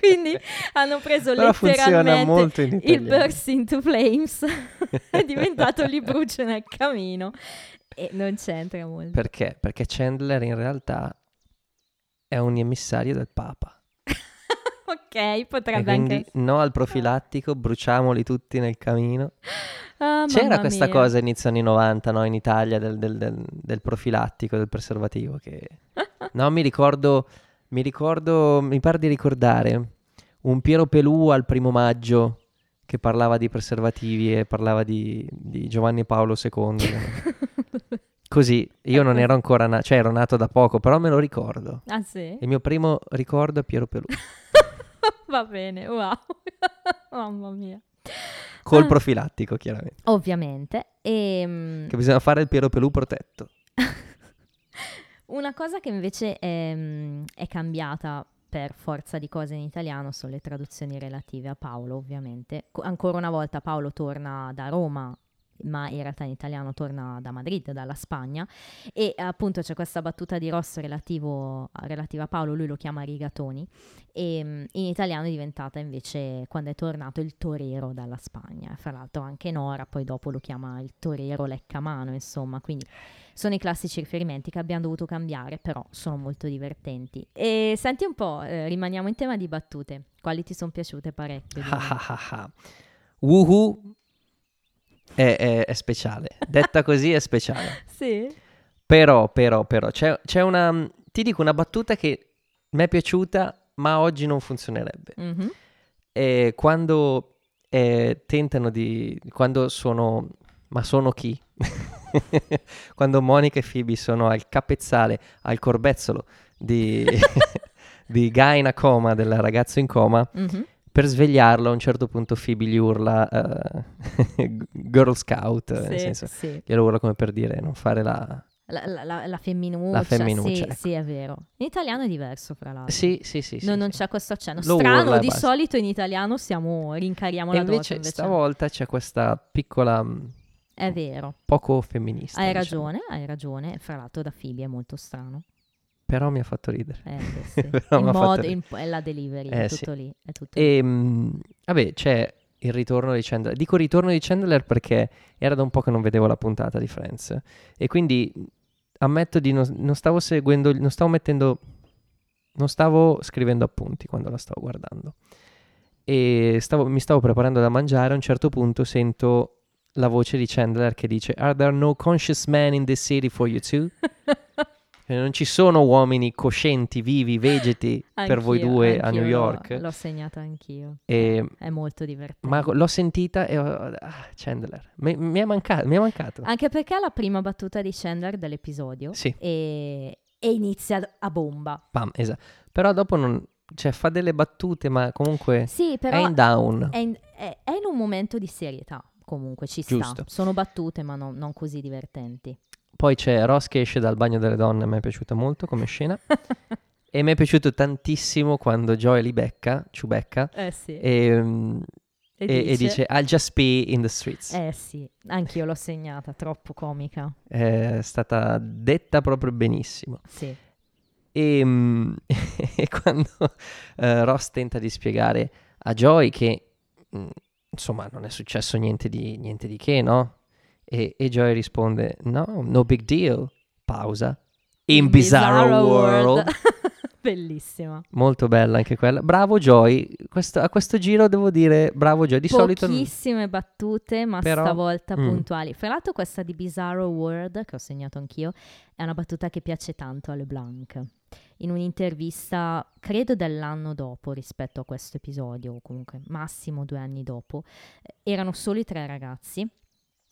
quindi hanno preso
Però
letteralmente il burst into flames, è diventato li brucio nel camino e non c'entra molto.
Perché? Perché Chandler in realtà è un emissario del Papa.
Ok,
E
potrebbe anche...
no al profilattico, bruciamoli tutti nel camino.
Ah,
C'era questa
mia.
cosa inizio anni 90, no, in Italia del, del- del- del profilattico, del preservativo. Che... No, mi ricordo, mi ricordo, mi pare di ricordare un Piero Pelù al primo maggio che parlava di preservativi e parlava di, di Giovanni Paolo II. Così, io non ero ancora nato, cioè ero nato da poco, però me lo ricordo.
ah sì?
Il mio primo ricordo è Piero Pelù,
Va bene, wow. Mamma mia.
col
Ah.
profilattico chiaramente,
Ovviamente. E,
che bisogna fare il Piero Pelù protetto.
Una cosa che invece è, mm, è cambiata per forza di cose in italiano sono le traduzioni relative a Paolo, ovviamente. Co- ancora una volta Paolo torna da Roma, ma in realtà in italiano torna da Madrid, dalla Spagna, e appunto c'è questa battuta di Ross relativo, relativa a Paolo, lui lo chiama Rigatoni, e mm, in italiano è diventata invece, quando è tornato, il torero dalla Spagna. Fra l'altro anche Nora poi dopo lo chiama il torero leccamano, insomma, quindi sono i classici riferimenti che abbiamo dovuto cambiare, però sono molto divertenti. E senti un po', eh, rimaniamo in tema di battute. Quali ti sono piaciute parecchio?
Woohoo è, è- è speciale. Detta così è speciale.
sì?
Però, però, però, c'è, c'è una... Ti dico una battuta che mi è piaciuta, ma oggi non funzionerebbe.
Mhm.
E quando eh, tentano di... Quando sono... Ma sono chi? quando Monica e Phoebe sono al capezzale, al corbezzolo di, di Guy in a coma, del ragazzo in coma,
Mhm.
Per svegliarlo a un certo punto Phoebe gli urla eh, Girl Scout, nel
Sì,
senso,
sì.
glielo urla come per dire non fare la,
La, la, la, femminuccia,
La femminuccia,
sì,
ecco.
sì, è vero. In italiano è diverso, fra l'altro.
Sì, sì, sì. sì,
non, c'è questo accenno.
Lo
Strano, di
basta.
solito in italiano siamo, rincariamo
E
la
invece,
dose.
stavolta c'è questa piccola, mh,
È vero,
poco femminista.
hai
diciamo.
ragione, hai ragione. Fra l'altro da Phoebe è molto strano.
Però mi ha fatto ridere.
Eh, beh, sì.
Però
il è la delivery, è
Eh,
tutto
sì.
lì. È tutto lì.
E mh, vabbè, c'è il ritorno di Chandler. Dico ritorno di Chandler perché era da un po' che non vedevo la puntata di Friends. E quindi ammetto di non, non stavo seguendo, non stavo mettendo, non stavo scrivendo appunti quando la stavo guardando. E stavo- mi stavo preparando da mangiare. A un certo punto sento la voce di Chandler che dice: Are there no conscious men in this city for you too? E non ci sono uomini coscienti, vivi, vegeti per voi due a New
l'ho-
York.
L'ho segnata anch'io.
E
È molto divertente.
ma l'ho sentita e ho... ah, Chandler. Mi, mi è mancato, mi è mancato.
Anche perché è la prima battuta di Chandler dell'episodio
Sì.
e, e inizia a bomba.
Pam, esatto. Però dopo non... Cioè, fa delle battute, ma comunque
Sì,
è in down.
è in, è- è in un momento di serietà. Comunque ci sta.
Giusto.
Sono battute, ma non, non così divertenti.
Poi c'è Ross che esce dal bagno delle donne, mi è piaciuta molto come scena. e mi è piaciuto tantissimo quando Joey li becca, ci becca,
eh sì.
e, mm, e- e dice I'll just be in the streets.
Eh sì, anch'io l'ho segnata, troppo comica.
È stata detta proprio benissimo.
Sì.
E, mm, e quando eh, Ross tenta di spiegare a Joy che mm, insomma non è successo niente di, niente di che, no? E, e Joy risponde: No, no big deal. Pausa. In, Bizarro, World.
Bellissima.
Molto bella anche quella. Bravo Joy. Questo- a questo giro devo dire bravo Joy. Di solito.
Pochissime battute, ma
Però-
stavolta
mm.
puntuali. Fra l'altro questa di Bizarro World, che ho segnato anch'io, è una battuta che piace tanto a LeBlanc. In un'intervista, credo dell'anno dopo rispetto a questo episodio, o comunque massimo due anni dopo, eh, erano solo i tre ragazzi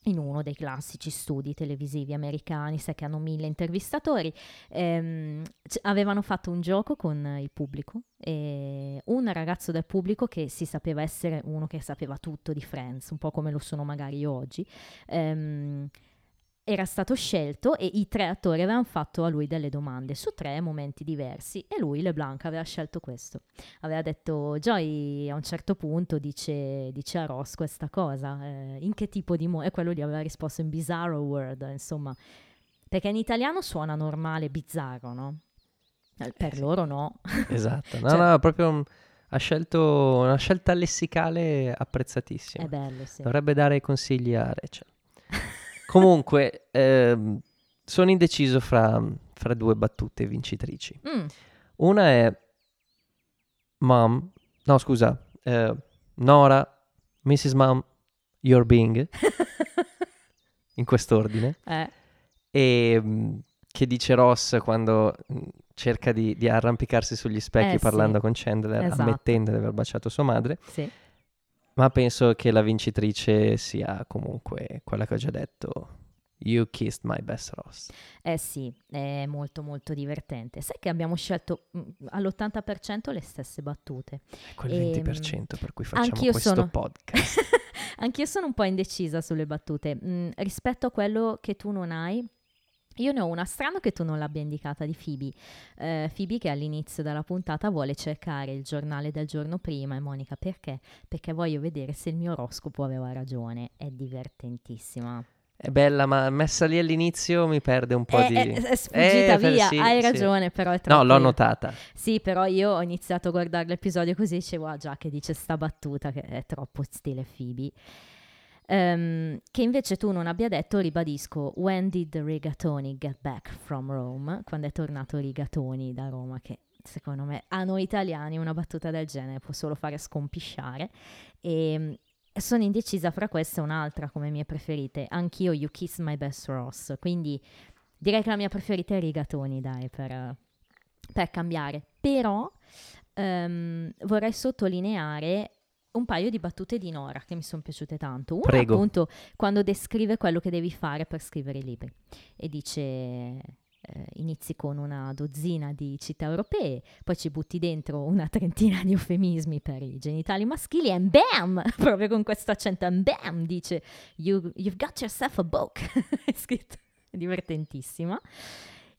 in uno dei classici studi televisivi americani, sai che hanno mille intervistatori, ehm, c- avevano fatto un gioco con il pubblico e un ragazzo del pubblico che si sapeva essere uno che sapeva tutto di Friends, un po' come lo sono magari io oggi, ehm, era stato scelto e i tre attori avevano fatto a lui delle domande su tre momenti diversi e lui, LeBlanc, aveva scelto questo. Aveva detto, Joy a un certo punto dice, dice a Ross questa cosa, eh, in che tipo di modo? E quello gli aveva risposto in Bizarro World, insomma, perché in italiano suona normale, bizzarro, no? Eh, Per
sì.
loro no.
Esatto. No,
Cioè-
no, proprio un- ha scelto una scelta lessicale apprezzatissima.
È bello, sì.
Dovrebbe dare consigli a Rachel. Comunque, ehm, sono indeciso fra, fra due battute vincitrici.
Mm,
Una è Mom, no scusa, eh, Nora, Mrs. Mom, You're Being, in quest'ordine,
eh,
e mm, che dice Ross quando mm, cerca di, di arrampicarsi sugli specchi
Eh, sì.
parlando con Chandler,
Esatto.
ammettendo di aver baciato sua madre,
sì.
Ma penso che la vincitrice sia comunque quella che ho già detto, You kissed my best Ross.
Eh sì, è molto molto divertente. Sai che abbiamo scelto mm, all'80% le stesse battute.
Quel
Ehm,
20% per cui facciamo questo
sono-
podcast.
Anch'io sono un po' indecisa sulle battute. Mm, rispetto a quello che tu non hai, io ne ho una strano che tu non l'abbia indicata di Phoebe. Eh, Phoebe che all'inizio della puntata vuole cercare il giornale del giorno prima e Monica perché? Perché voglio vedere se il mio oroscopo aveva ragione. È divertentissima.
È bella, ma messa lì all'inizio mi perde un po'
È,
di...
è- è sfuggita
Eh,
via,
sì,
hai
sì.
ragione, però è troppo...
No, l'ho notata.
Sì, però io ho iniziato a guardare l'episodio così dicevo, ah già che dice sta battuta che è troppo stile Phoebe. Ehm, che invece tu non abbia detto, ribadisco, when did Rigatoni get back from Rome? Quando è tornato Rigatoni da Roma, che secondo me a noi italiani una battuta del genere può solo fare scompisciare. E sono indecisa fra questa e un'altra come mie preferite. Anch'io You Kiss My Best Ross, quindi direi che la mia preferita è Rigatoni, dai, per, per cambiare. Però ehm, vorrei sottolineare un paio di battute di Nora che mi sono piaciute tanto. Una
Prego.
appunto quando descrive quello che devi fare per scrivere i libri e dice eh, inizi con una dozzina di città europee, poi ci butti dentro una trentina di eufemismi per i genitali maschili e bam, proprio con questo accento, bam, dice you, you've got yourself a book, è scritto. divertentissima.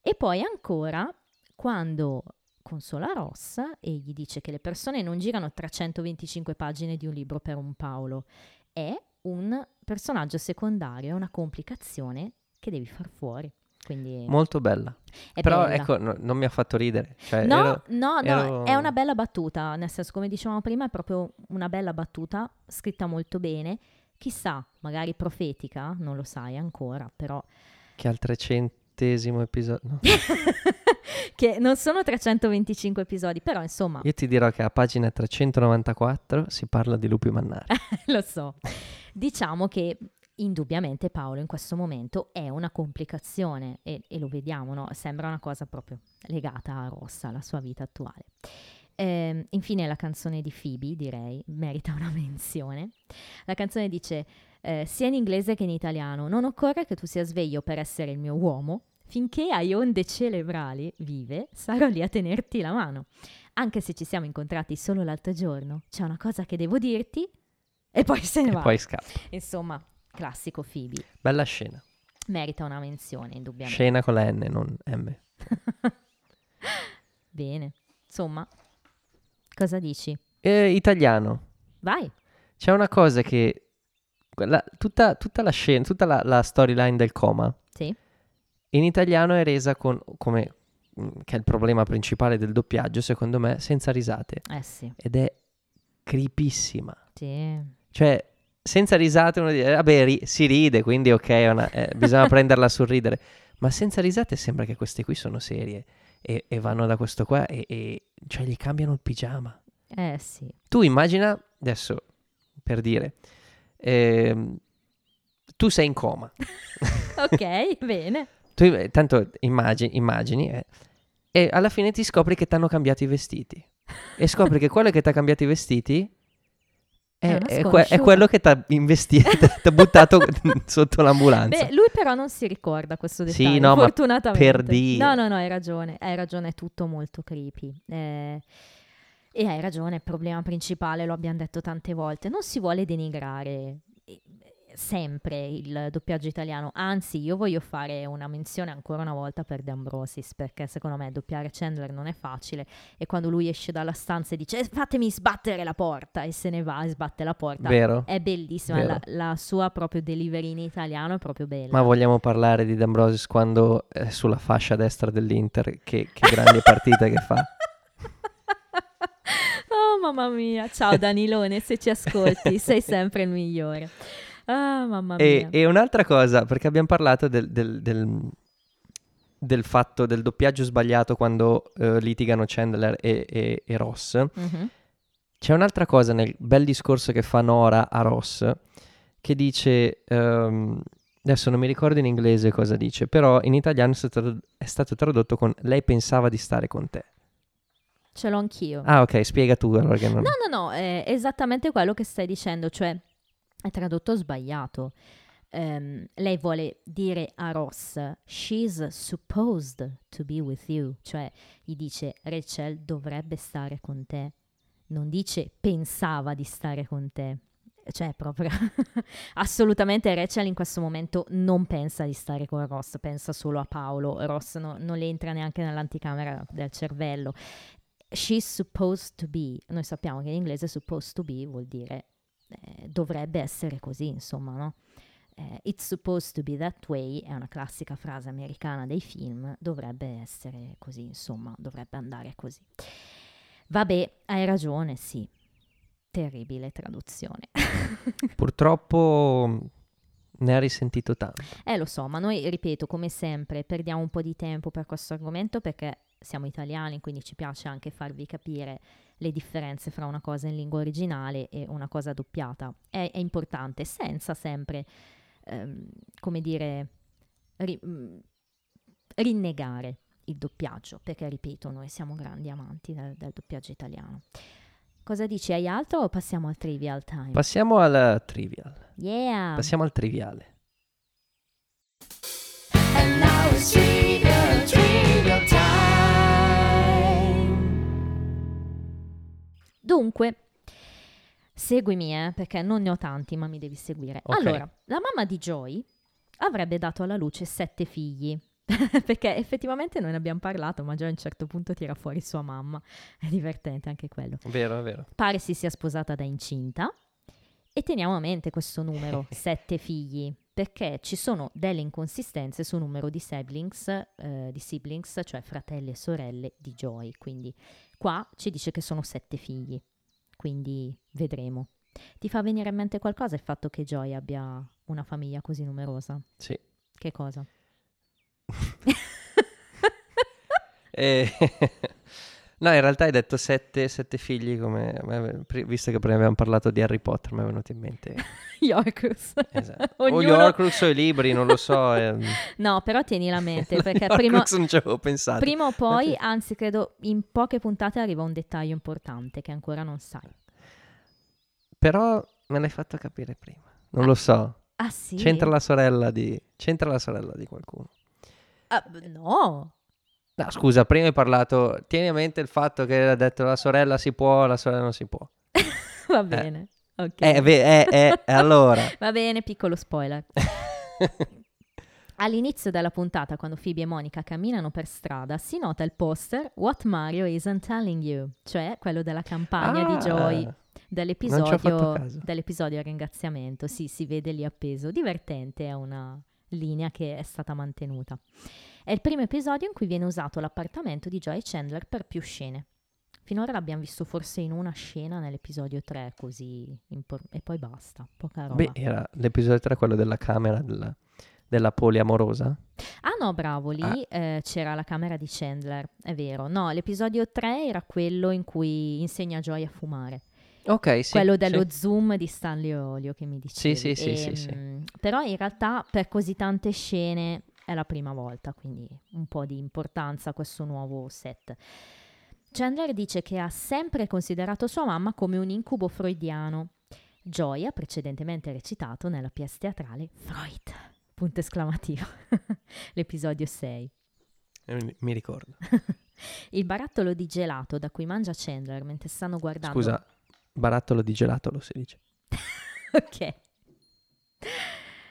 E poi ancora quando consola Ross e gli dice che le persone non girano 325 pagine di un libro per un Paolo, è un personaggio secondario, è una complicazione che devi far fuori. Quindi
Molto bella. Però
bella.
ecco, no- non mi ha fatto ridere. Cioè,
No,
ero-
no, no,
ero-
è una bella battuta, nel senso come dicevamo prima è proprio una bella battuta, scritta molto bene, chissà, magari profetica, non lo sai ancora, però
Che al trecentesimo episodio... no.
che non sono 325 episodi, però insomma,
Io ti dirò che a pagina 394 si parla di lupi mannari.
lo so. Diciamo che indubbiamente Paolo in questo momento è una complicazione e, e lo vediamo, no? sembra una cosa proprio legata a Rossa, alla sua vita attuale. Ehm, infine la canzone di Phoebe, direi, merita una menzione. La canzone dice, eh, sia in inglese che in italiano, non occorre che tu sia sveglio per essere il mio uomo, finché hai onde cerebrali vive, sarò lì a tenerti la mano. Anche se ci siamo incontrati solo l'altro giorno, c'è una cosa che devo dirti e poi se ne
e
va.
poi scappa.
Insomma, classico Phoebe.
Bella scena.
Merita una menzione, indubbiamente.
Scena con la N, non M.
Bene. Insomma, cosa dici?
Eh, italiano.
Vai.
C'è una cosa che... la- tutta, tutta la scena, tutta la, la storyline del coma
Sì.
in italiano è resa con, come... mm, che è il problema principale del doppiaggio, secondo me, senza risate.
Eh sì.
Ed è creepissima.
Sì.
Cioè, senza risate uno dice, vabbè, ri- si ride, quindi ok, una- eh, bisogna prenderla sul ridere. Ma senza risate sembra che queste qui sono serie e, e vanno da questo qua e, e- cioè gli cambiano il pigiama.
Eh sì.
Tu immagina, adesso per dire, ehm, tu sei in coma,
Ok, bene.
tu, eh, tanto immagini, immagini eh, e alla fine ti scopri che ti hanno cambiato i vestiti e scopri che quello che ti ha cambiato i vestiti
È
è, que- è quello che ti ha investito, ti ha buttato sotto l'ambulanza.
Beh, lui però non si ricorda questo
Sì,
dettaglio,
no, ma
fortunatamente.
per dire.
No, no, no, hai ragione, hai ragione, è tutto molto creepy. Eh, e hai ragione, il problema principale, lo abbiamo detto tante volte, non si vuole denigrare eh, sempre il doppiaggio italiano, anzi io voglio fare una menzione ancora una volta per De Ambrosis, perché secondo me doppiare Chandler non è facile e quando lui esce dalla stanza e dice "Eh, fatemi sbattere la porta e se ne va e sbatte la porta,
Vero?
è bellissima,
Vero.
la, la sua proprio delivery in italiano è proprio bella.
Ma vogliamo parlare di D'Ambrosis quando è sulla fascia destra dell'Inter? Che, che grandi partite che fa.
mamma mia, ciao Danilone, se ci ascolti sei sempre il migliore. Ah mamma
E,
mia.
e un'altra cosa, perché abbiamo parlato del, del- del- del fatto del doppiaggio sbagliato quando eh, litigano Chandler e, e- e Ross.
Mhm.
C'è un'altra cosa nel bel discorso che fa Nora a Ross che dice, ehm, adesso non mi ricordo in inglese cosa dice, però in italiano è stato, è stato tradotto con lei pensava di stare con te.
Ce l'ho anch'io.
Ah ok, spiega tu allora che non...
No, no, no, è esattamente quello che stai dicendo, cioè è tradotto sbagliato. Ehm, lei vuole dire a Ross, she's supposed to be with you, cioè gli dice Rachel dovrebbe stare con te, non dice pensava di stare con te. Cioè, proprio assolutamente Rachel in questo momento non pensa di stare con Ross, pensa solo a Paolo. Ross no- non le entra neanche nell'anticamera del cervello. She's supposed to be. Noi sappiamo che in inglese supposed to be vuol dire eh, dovrebbe essere così, insomma, no? Eh, it's supposed to be that way è una classica frase americana dei film, dovrebbe essere così, insomma, dovrebbe andare così. Vabbè, hai ragione, sì. Terribile traduzione.
Purtroppo ne ha risentito tanto.
Eh, lo so, ma noi, ripeto, come sempre, perdiamo un po' di tempo per questo argomento perché siamo italiani, quindi ci piace anche farvi capire le differenze fra una cosa in lingua originale e una cosa doppiata. È, è importante, senza sempre, ehm, come dire, ri- mh, rinnegare il doppiaggio, perché, ripeto, noi siamo grandi amanti del, del doppiaggio italiano. Cosa dici? Hai altro o passiamo al trivial time?
Passiamo al trivial.
yeah!
Passiamo al triviale.
And now it's trivial
Dunque, seguimi, eh, perché non ne ho tanti, ma mi devi seguire.
Ok.
Allora, la mamma di Joy avrebbe dato alla luce sette figli. Perché effettivamente non ne abbiamo parlato, ma già a un certo punto tira fuori sua mamma. È divertente anche quello.
Vero, è vero.
Pare si sia sposata da incinta. E teniamo a mente questo numero, sette figli, perché ci sono delle inconsistenze sul numero di siblings, eh, di siblings, cioè fratelli e sorelle di Joy. Quindi qua ci dice che sono sette figli, quindi vedremo. Ti fa venire in mente qualcosa il fatto che Joy abbia una famiglia così numerosa?
Sì.
Che cosa?
E- no, in realtà hai detto sette, sette figli, come, visto che prima abbiamo parlato di Harry Potter, mi è venuto in mente.
Yorkus.
Esatto. O gli
Ognuno-
Horcrux o i libri, non lo so. ehm.
No, però tienila a mente, perché prima,
non ci avevo pensato.
prima o poi, anzi credo in poche puntate arriva un dettaglio importante che ancora non sai.
Però me l'hai fatto capire prima. Non lo so.
Ah sì?
C'entra la sorella di... C'entra la sorella di qualcuno.
Ah, b- no,
No, scusa, prima hai parlato... Tieni a mente il fatto che ha detto la sorella si può, la sorella non si può.
va bene. Ok.
Eh, beh, eh, eh, allora...
Va bene, piccolo spoiler. All'inizio della puntata, quando Phoebe e Monica camminano per strada, si nota il poster What Mario Isn't Telling You, cioè quello della campagna di Joy
Ah, ho fatto
dell'episodio, dell'episodio a ringraziamento. Sì, si vede lì appeso. Divertente, è una linea che è stata mantenuta. È il primo episodio in cui viene usato l'appartamento di Joy e Chandler per più scene. Finora l'abbiamo visto forse in una scena nell'episodio 3, così impor- e poi basta, poca roba.
Beh, era l'episodio 3 quello della camera della, della poliamorosa.
Ah no, bravo, lì
Ah.
eh, c'era la camera di Chandler, è vero. No, l'episodio 3 era quello in cui insegna Joy a fumare.
Ok, sì.
quello dello
sì.
zoom di Stanley Olio che mi dicevi.
sì, sì, sì, sì.
Ehm, Però in realtà per così tante scene è la prima volta, quindi un po' di importanza a questo nuovo set. Chandler dice che ha sempre considerato sua mamma come un incubo freudiano. Ha precedentemente recitato nella pièce teatrale Freud, punto esclamativo, l'episodio 6.
Eh, Mi ricordo.
Il barattolo di gelato da cui mangia Chandler mentre stanno guardando...
Scusa, barattolo di gelato lo si dice.
Ok.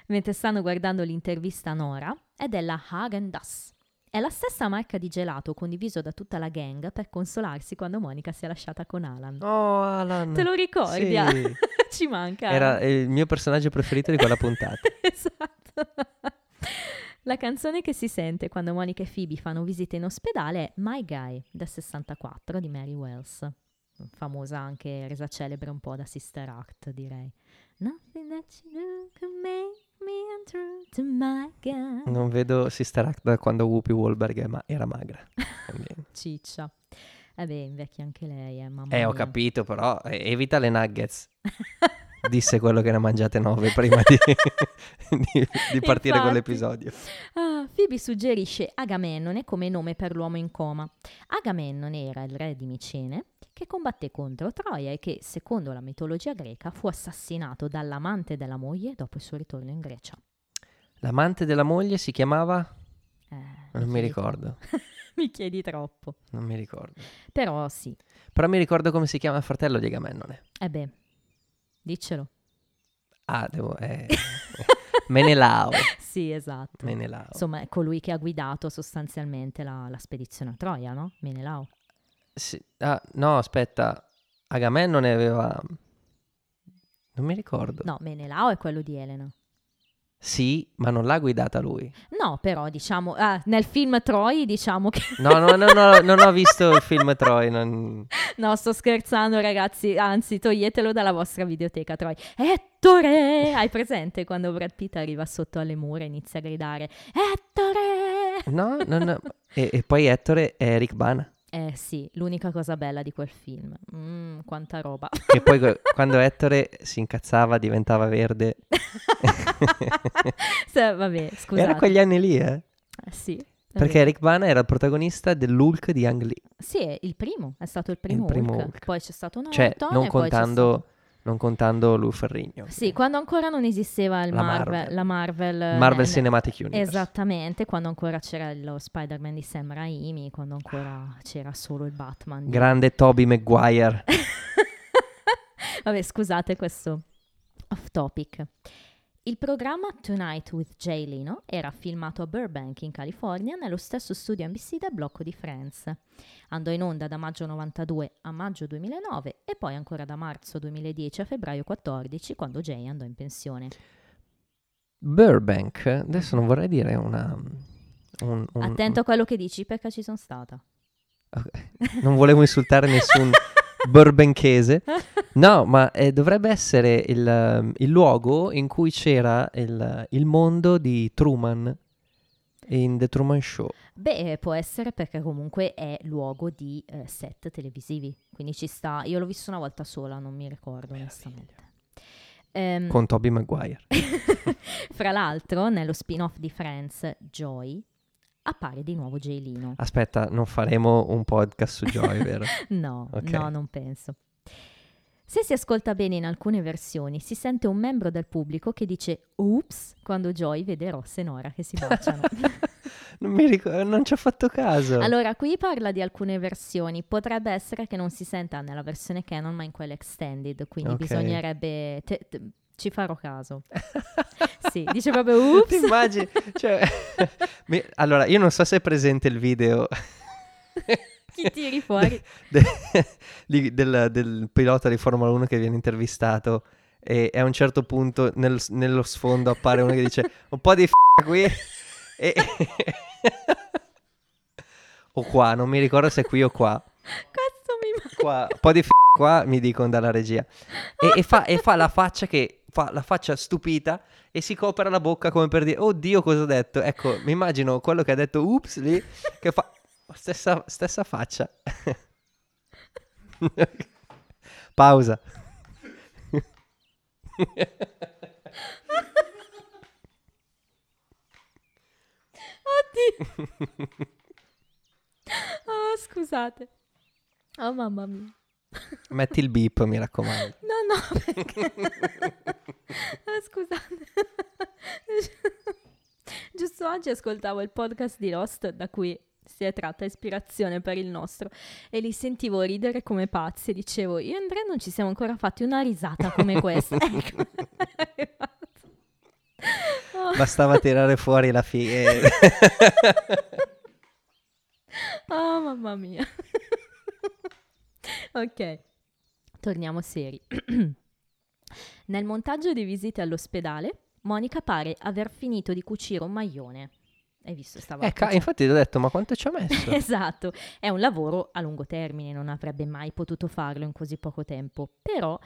Mentre stanno guardando l'intervista Nora, è della Hagen Dazs. È la stessa marca di gelato condiviso da tutta la gang per consolarsi quando Monica si è lasciata con Alan.
Oh, Alan.
Te lo ricordi?
Sì.
Ci manca.
Era il mio personaggio preferito di quella puntata.
esatto. La canzone che si sente quando Monica e Phoebe fanno visite in ospedale è My Guy del 64 di Mary Wells. Famosa anche, resa celebre un po' da Sister Act, direi. Nothing that you do can make me untrue to my guy.
Non vedo Sister Act da quando Whoopi Wahlberg ma- era magra.
Ciccia. Eh beh, invecchia anche lei, eh, mamma
Eh, ho
mia.
capito, però eh, evita le nuggets. Disse quello che ne ha mangiate nove prima di, di- di partire con
Infatti.
l'episodio.
Ah, Phoebe suggerisce Agamennone come nome per l'uomo in coma. Agamennone era il re di Micene che combatté contro Troia e che, secondo la mitologia greca, fu assassinato dall'amante della moglie dopo il suo ritorno in Grecia.
L'amante della moglie si chiamava?
Eh,
Non mi ricordo.
mi chiedi troppo.
Non mi ricordo.
Però sì.
Però mi ricordo come si chiama il fratello di Agamennone.
Eh beh, diccelo.
Ah, devo... Eh, Menelao.
Sì, esatto.
Menelao.
Insomma, è colui che ha guidato sostanzialmente la, la spedizione a Troia, no? Menelao.
Sì, ah, no, aspetta. Agamennone aveva... Non mi ricordo.
No, Menelao è quello di Elena.
Sì, ma non l'ha guidata lui.
No, però diciamo, ah, nel film Troy diciamo che...
No, no, no, no, non ho visto il film Troy. non-
No, sto scherzando ragazzi, anzi toglietelo dalla vostra videoteca Troy. Ettore! Hai presente quando Brad Pitt arriva sotto alle mura e inizia a gridare Ettore!
No, no, no. E, e poi Ettore è Eric Bana.
Eh sì, l'unica cosa bella di quel film. Mm, quanta roba.
Che poi quando Ettore si incazzava diventava verde.
Se- vabbè, scusate.
Era quegli anni lì, eh.
Eh, sì.
Perché
vero.
Eric Bana era il protagonista dell'Hulk di Ang Lee.
Sì, è il primo, è stato il primo,
primo
Hulk.
Hulk.
Poi c'è stato Norton
Cioè, non
e poi c'è
contando, non contando Lou Ferrigno.
Sì, quando ancora non esisteva
La
Marvel,
Marvel.
la Marvel, eh,
Marvel
ne-
Cinematic Universe.
Esattamente, quando ancora c'era lo Spider-Man di Sam Raimi, quando ancora c'era solo il Batman. di-
Grande Toby Maguire.
Vabbè, scusate questo off topic. Il programma Tonight with Jay Leno era filmato a Burbank in California nello stesso studio NBC del blocco di Friends. Andò in onda da maggio 92 a maggio 2009 e poi ancora da marzo 2010 a febbraio 14 quando Jay andò in pensione.
Burbank, adesso non vorrei dire una... un- un-
Attento a quello che dici perché ci sono stata.
Ok. Non volevo insultare nessun burbanchese. No, ma eh, dovrebbe essere il, il luogo in cui c'era il, il mondo di Truman in The Truman Show.
Beh, può essere perché comunque è luogo di eh, set televisivi, quindi ci sta. Io l'ho visto una volta sola, non mi ricordo onestamente. Ehm,
Con Toby Maguire.
fra l'altro, nello spin-off di Friends, Joy appare di nuovo Jay Leno.
Aspetta, non faremo un podcast su Joy, vero?
No,
Ok.
no, non penso. Se si ascolta bene in alcune versioni, si sente un membro del pubblico che dice "Oops" quando Joy vede Ross e Nora che si baciano.
non mi ricordo, non ci ho fatto caso.
allora, qui parla di alcune versioni. Potrebbe essere che non si senta nella versione canon, ma in quella extended, quindi
Ok.
bisognerebbe... te- te- ci farò caso. sì, dice proprio.
Ti immagini? Cioè, mi- allora, io non so se è presente il video
Chi tiri fuori?
de- di- del, del pilota di Formula 1 che viene intervistato e, e a un certo punto nel- nello sfondo appare uno che dice un po' di f***a qui e... o qua, non mi ricordo se è qui o qua.
Questo mi
qua un po' di f*** qua mi dicono dalla regia e, e fa, e fa la faccia che fa la faccia stupita e si copre la bocca come per dire oddio cosa ho detto ecco mi immagino quello che ha detto ups lì che fa stessa, stessa faccia pausa
Oddio. Oh, scusate. Oh, mamma mia.
Metti il beep mi raccomando
No, no, perché... Ah, scusate. Giusto oggi ascoltavo il podcast di Lost da cui si è tratta ispirazione per il nostro e li sentivo ridere come pazzi e dicevo io e Andrea non ci siamo ancora fatti una risata come questa. Ecco. Oh.
bastava tirare fuori la figa
Oh, mamma mia. ok, torniamo seri. Nel montaggio di visite all'ospedale, Monica pare aver finito di cucire un maglione. Hai visto? Stava
eh, ca-
cucendo.
infatti ti ho detto ma quanto ci ha messo
Esatto, è un lavoro a lungo termine, non avrebbe mai potuto farlo in così poco tempo, però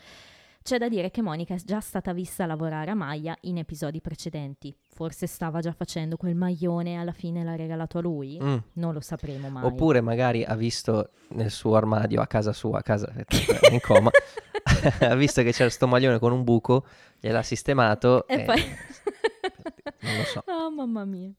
c'è da dire che Monica è già stata vista lavorare a maglia in episodi precedenti. Forse stava già facendo quel maglione e alla fine l'ha regalato a lui?
Mm.
Non lo sapremo mai.
Oppure magari ha visto nel suo armadio a casa sua, a casa è in coma, ha visto che c'era sto maglione con un buco, gliel'ha sistemato
E
e
poi...
non lo so.
Oh, mamma mia.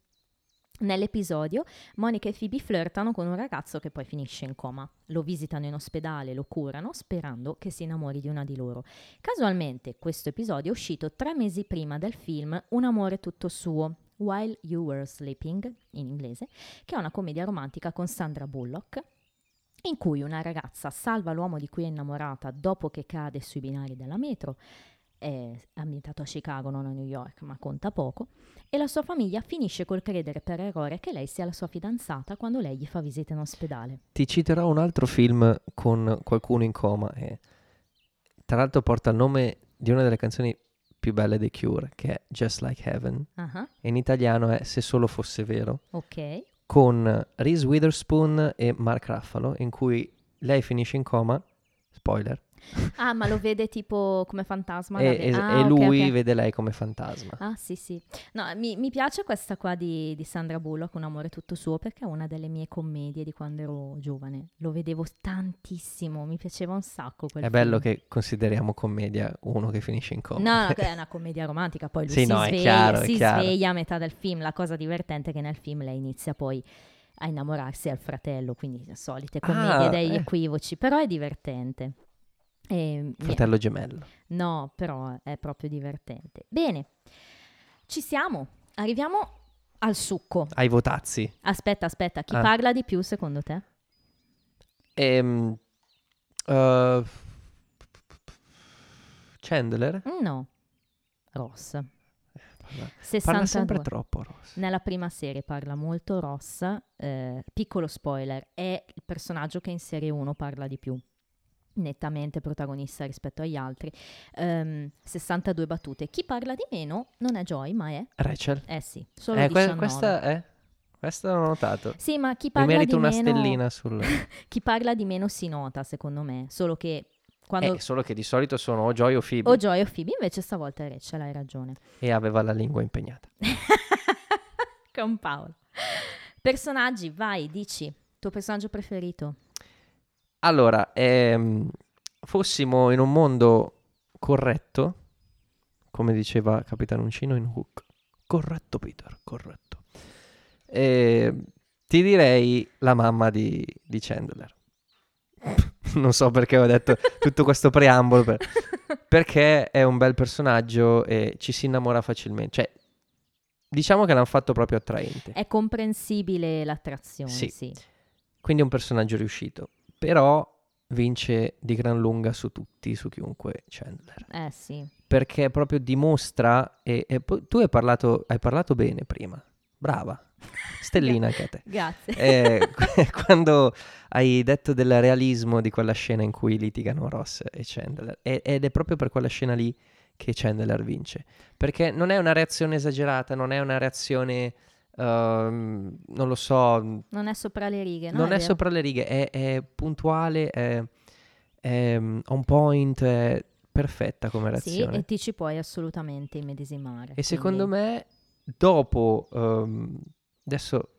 Nell'episodio, Monica e Phoebe flirtano con un ragazzo che poi finisce in coma. Lo visitano in ospedale, lo curano, sperando che si innamori di una di loro. Casualmente, questo episodio è uscito tre mesi prima del film Un amore tutto suo, While You Were Sleeping, in inglese, che è una commedia romantica con Sandra Bullock, in cui una ragazza salva l'uomo di cui è innamorata dopo che cade sui binari della metro, è ambientato a Chicago, non a New York, ma conta poco, e la sua famiglia finisce col credere per errore che lei sia la sua fidanzata quando lei gli fa visita in ospedale.
Ti citerò un altro film con qualcuno in coma e tra l'altro porta il nome di una delle canzoni più belle dei Cure, che è Just Like Heaven,
Ah,
e in italiano è Se solo fosse vero,
ok.
con Reese Witherspoon e Mark Ruffalo, in cui lei finisce in coma, spoiler,
Ah, ma lo vede tipo come fantasma?
e, e-
ah,
e
ok,
lui
ok.
vede lei come fantasma.
Ah, sì, sì. No, mi, mi piace questa qua di, di Sandra Bullock, Un amore tutto suo, perché è una delle mie commedie di quando ero giovane. Lo vedevo tantissimo, mi piaceva un sacco
È bello
film.
che consideriamo commedia uno che finisce in coma.
No, no, è una commedia romantica, poi lui
Sì,
si,
no,
sveglia,
chiaro,
si sveglia a metà del film. La cosa divertente è che nel film lei inizia poi a innamorarsi al fratello, quindi le solite commedie
Ah,
degli
eh.
equivoci, però è divertente. E, niente.
Fratello gemello.
No, però è proprio divertente. Bene, ci siamo. Arriviamo al succo.
Ai votazzi.
Aspetta, aspetta, chi
Ah.
parla di più secondo te?
Ehm, uh, Chandler?
No, Ross.
Parla
62.
sempre troppo Ross.
Nella prima serie parla molto Ross, eh, piccolo spoiler, è il personaggio che in serie 1 parla di più, nettamente protagonista rispetto agli altri. Ehm, 62 battute. Chi parla di meno non è Joy, ma è...
Rachel?
Eh sì, solo
Eh, que-
19.
questa è... Questa l'ho notato.
Sì, ma chi
Mi
parla
merito
di
una
meno...
stellina sul...
Chi parla di meno si nota, secondo me, solo che quando...
Eh, solo che di solito sono o Joy o Phoebe.
O Joy o Phoebe, invece stavolta è Rachel, hai ragione.
E aveva la lingua impegnata.
Con Paolo. Personaggi, vai, dici. Tuo personaggio preferito?
Allora, ehm, fossimo in un mondo corretto, come diceva Capitano Uncino in Hook. Corretto, Peter, corretto. Eh, ti direi la mamma di, di Chandler. non so perché ho detto tutto questo preambolo, per- perché è un bel personaggio e ci si innamora facilmente. Cioè, diciamo che l'hanno fatto proprio attraente.
È comprensibile l'attrazione,
Sì.
sì.
Quindi è un personaggio riuscito. Però vince di gran lunga su tutti, su chiunque Chandler.
Eh sì.
Perché proprio dimostra, e, e tu hai parlato, hai parlato bene prima, brava, stellina anche a te.
Grazie.
Eh, quando hai detto del realismo di quella scena in cui litigano Ross e Chandler, e- ed è proprio per quella scena lì che Chandler vince. Perché non è una reazione esagerata, non è una reazione, ehm, non lo so,
Non è sopra le righe, no?
non è,
vero?
sopra le righe, è, è puntuale, è, è, mm, on point, è perfetta come
Sì,
reazione.
e ti ci puoi assolutamente immedesimare.
E secondo
quindi-
me, dopo, ehm, adesso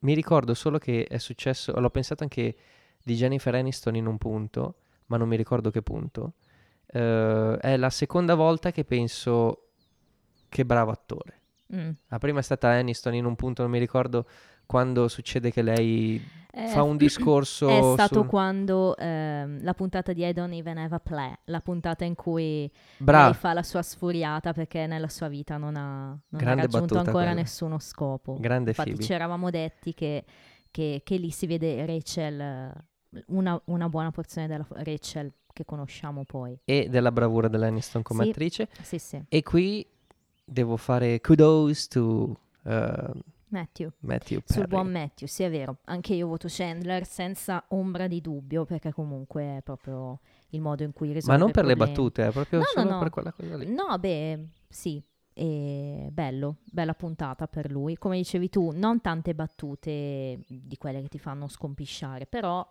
mi ricordo solo che è successo, l'ho pensato anche di Jennifer Aniston in un punto, ma non mi ricordo che punto. Eh, è la seconda volta che penso che bravo attore.
Mm.
La prima è stata Aniston in un punto, non mi ricordo quando succede che lei
Eh,
fa un discorso
È stato
sul-
quando ehm, la puntata di I Don't Even Have a Play, la puntata in cui
Bravo.
lei fa la sua sfuriata perché nella sua vita non ha, non ha raggiunto ancora
quella.
nessuno scopo.
Grande
Infatti
Phoebe.
ci eravamo detti che, che- che lì si vede Rachel, una, una buona porzione della Rachel che conosciamo poi.
e della bravura dell'Aniston come
Sì.
attrice.
Sì, sì.
E qui devo fare kudos to eh,
Matthew.
Matthew
Sul buon Matthew, sì è vero. Anche io voto Chandler senza ombra di dubbio perché comunque è proprio il modo in cui risolve
Ma non per le battute, è proprio
No, no,
solo
no.
per quella cosa lì.
No, beh, sì, e bello, bella puntata per lui. Come dicevi tu, non tante battute di quelle che ti fanno scompisciare, però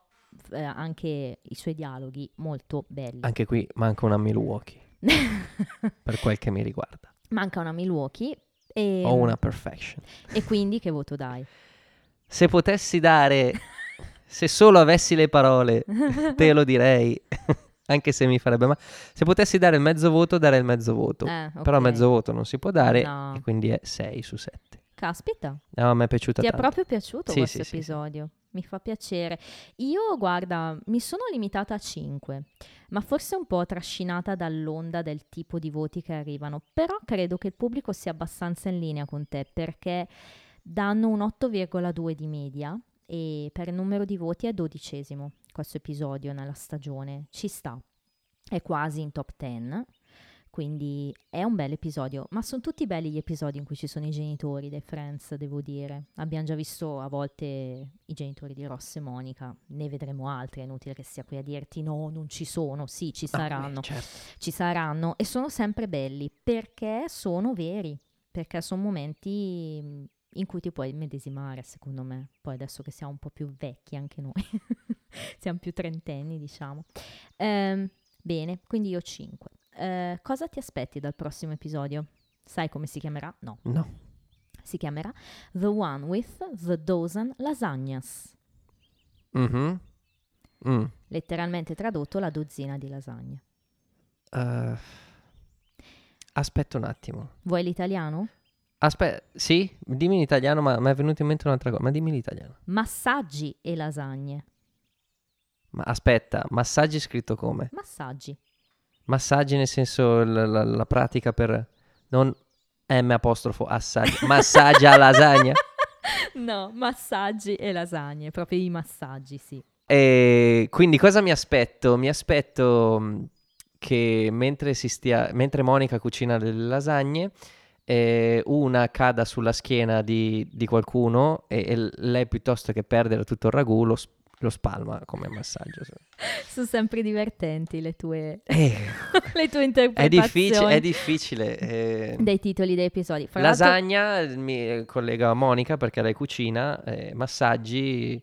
eh, anche i suoi dialoghi molto belli.
Anche qui manca una Milwaukee, per quel che mi riguarda.
Manca una Milwaukee e,
O una Perfection.
e quindi che voto dai?
Se potessi dare, se solo avessi le parole, te lo direi, anche se mi farebbe male. Se potessi dare il mezzo voto, darei il mezzo voto.
Eh,
Però
ok.
mezzo voto non si può dare,
No.
e quindi è 6 su 7.
Caspita,
No, a me è piaciuta
ti è
tanto.
proprio piaciuto
Sì,
questo
sì, sì, sì.
episodio? Mi fa piacere. Io, guarda, mi sono limitata a 5, ma forse un po' trascinata dall'onda del tipo di voti che arrivano. Però credo che il pubblico sia abbastanza in linea con te perché danno un 8,2 di media e per numero di voti è dodicesimo questo episodio nella stagione. Ci sta, è quasi in top 10. Quindi è un bel episodio, ma sono tutti belli gli episodi in cui ci sono i genitori dei Friends, devo dire. Abbiamo già visto a volte i genitori di Ross e Monica, ne vedremo altri, è inutile che sia qui a dirti no, non ci sono, sì, ci
Ah,
saranno,
beh, certo.
ci saranno e sono sempre belli perché sono veri, perché sono momenti in cui ti puoi medesimare, secondo me. Poi adesso che siamo un po' più vecchi anche noi, siamo più trentenni, diciamo. Ehm, bene, quindi io 5. Cosa ti aspetti dal prossimo episodio? Sai come si chiamerà? No,
No.
si chiamerà The One with the Dozen Lasagnas.
Mhm. Mm.
Letteralmente tradotto la dozzina di lasagne.
Eh, aspetta un attimo.
Vuoi l'italiano?
Aspetta, sì, dimmi in italiano, ma mi è venuta in mente un'altra cosa. Ma dimmi in italiano.
Massaggi e lasagne.
Ma aspetta, massaggi scritto come?
Massaggi.
Massaggi nel senso la, la- la pratica per... Non M apostrofo assaggi. Massaggia lasagna.
no, massaggi e lasagne, proprio i massaggi, sì.
E quindi cosa mi aspetto? Mi aspetto mh, che mentre, si stia, mentre Monica cucina delle lasagne, e una cada sulla schiena di, di qualcuno e, e lei piuttosto che perdere tutto il ragù lo, lo spalma come massaggio.
Sono sempre divertenti le tue,
Eh,
le tue
è,
interpretazioni
difficile, è difficile. eh.
dei titoli dei episodi. Fra l'altro-
Lasagna, mi collega Monica perché lei cucina, eh, massaggi,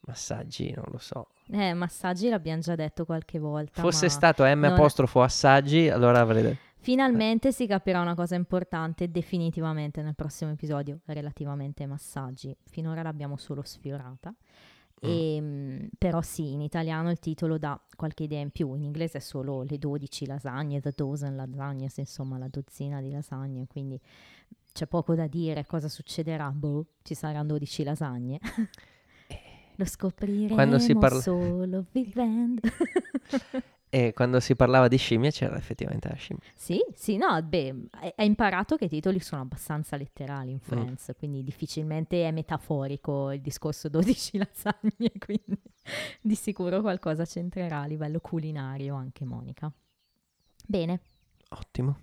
massaggi, non lo so.
Eh, massaggi l'abbiamo già detto qualche volta.
Fosse stato M apostrofo assaggi, allora avrei detto...
Finalmente si capirà una cosa importante definitivamente nel prossimo episodio relativamente ai massaggi. Finora l'abbiamo solo sfiorata. Ehm, però sì, in italiano il titolo dà qualche idea in più, in inglese è solo le 12 lasagne, the dozen lasagnes, insomma la dozzina di lasagne, quindi c'è poco da dire cosa succederà, boh, ci saranno 12 lasagne. Lo scopriremo
Quando si parla-
solo vivendo.
E quando si parlava di scimmia c'era effettivamente la scimmia.
Sì, sì, no, beh, hai imparato che i titoli sono abbastanza letterali in Friends, quindi difficilmente è metaforico il discorso 12 lasagne, quindi di sicuro qualcosa c'entrerà a livello culinario anche Monica. Bene,
Ottimo.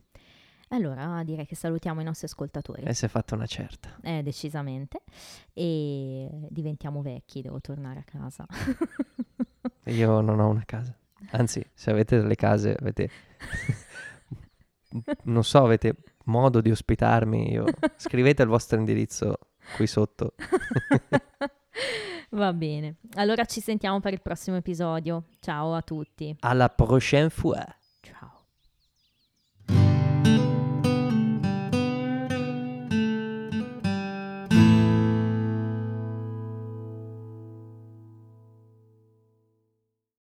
allora direi che salutiamo i nostri ascoltatori.
E si è fatta una certa.
Eh, decisamente. E diventiamo vecchi, devo tornare a casa.
Io non ho una casa. Anzi, se avete delle case, avete... non so, avete modo di ospitarmi, io... scrivete il vostro indirizzo qui sotto.
Va bene, allora ci sentiamo per il prossimo episodio. Ciao a tutti.
Alla prochaine fois.
Ciao.